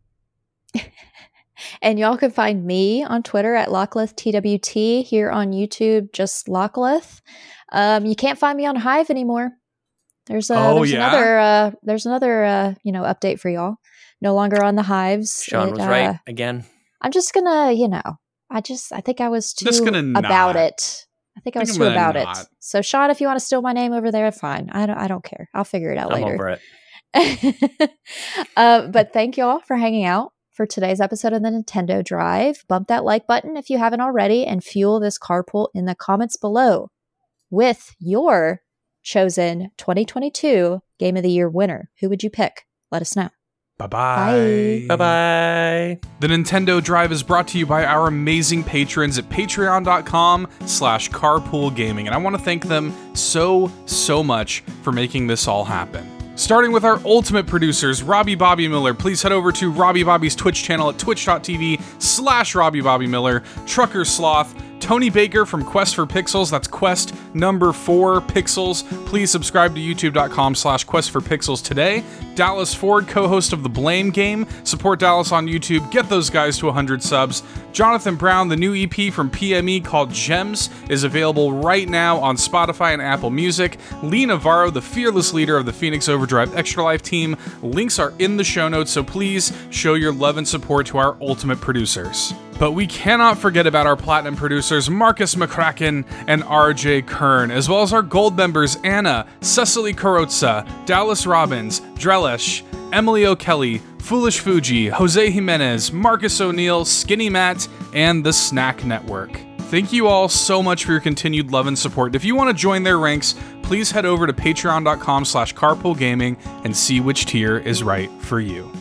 And y'all can find me on Twitter at Locklith TWT, here on YouTube, just Locklith. Um, you can't find me on Hive anymore. There's a Oh, there's yeah? another uh, there's another uh, you know update for y'all. No longer on the Hives. Sean It, was uh, right again. I'm just gonna, you know, I just I think I was too about not. it. I think I Think was I'm too about it. So Sean, if you want to steal my name over there, fine. I don't I don't care. I'll figure it out I'm later. over it. uh, but thank you all for hanging out for today's episode of the Nintendo Drive. Bump that like button if you haven't already and fuel this carpool in the comments below with your chosen 2022 Game of the Year winner. Who would you pick? Let us know. Bye-bye. Bye bye. The Nintendo Drive is brought to you by our amazing patrons at patreon.com slash carpoolgaming, and I want to thank them so, so much for making this all happen. Starting with our ultimate producers, Robby Bobby Miller. Please head over to Robby Bobby's Twitch channel at twitch.tv slash Robby Bobby Miller. Trucker Sloth, Tony Baker from Quest for Pixels. That's Quest number four pixels. Please subscribe to youtube.com slash Quest for Pixels today. Dallas Ford, co-host of The Blame Game. Support Dallas on YouTube. Get those guys to 100 subs. Johnathan Brown, the new EP from PME called Gems, is available right now on Spotify and Apple Music. Lee Navarro, the fearless leader of the Phoenix Overdrive Extra Life team. Links are in the show notes, so please show your love and support to our ultimate producers. But we cannot forget about our platinum producers Markus McCracken and RJ Kern, as well as our gold members Anna, Cecily Carrozza, Dallas Robbins, Drellesh, Emily O'Kelley, Fulish Fuji, Jose Jimenez, Marcus O'Neill, Skinny Matt, and the Snack Network. Thank you all so much for your continued love and support. If you want to join their ranks, please head over to patreon.com slash carpoolgaming and see which tier is right for you.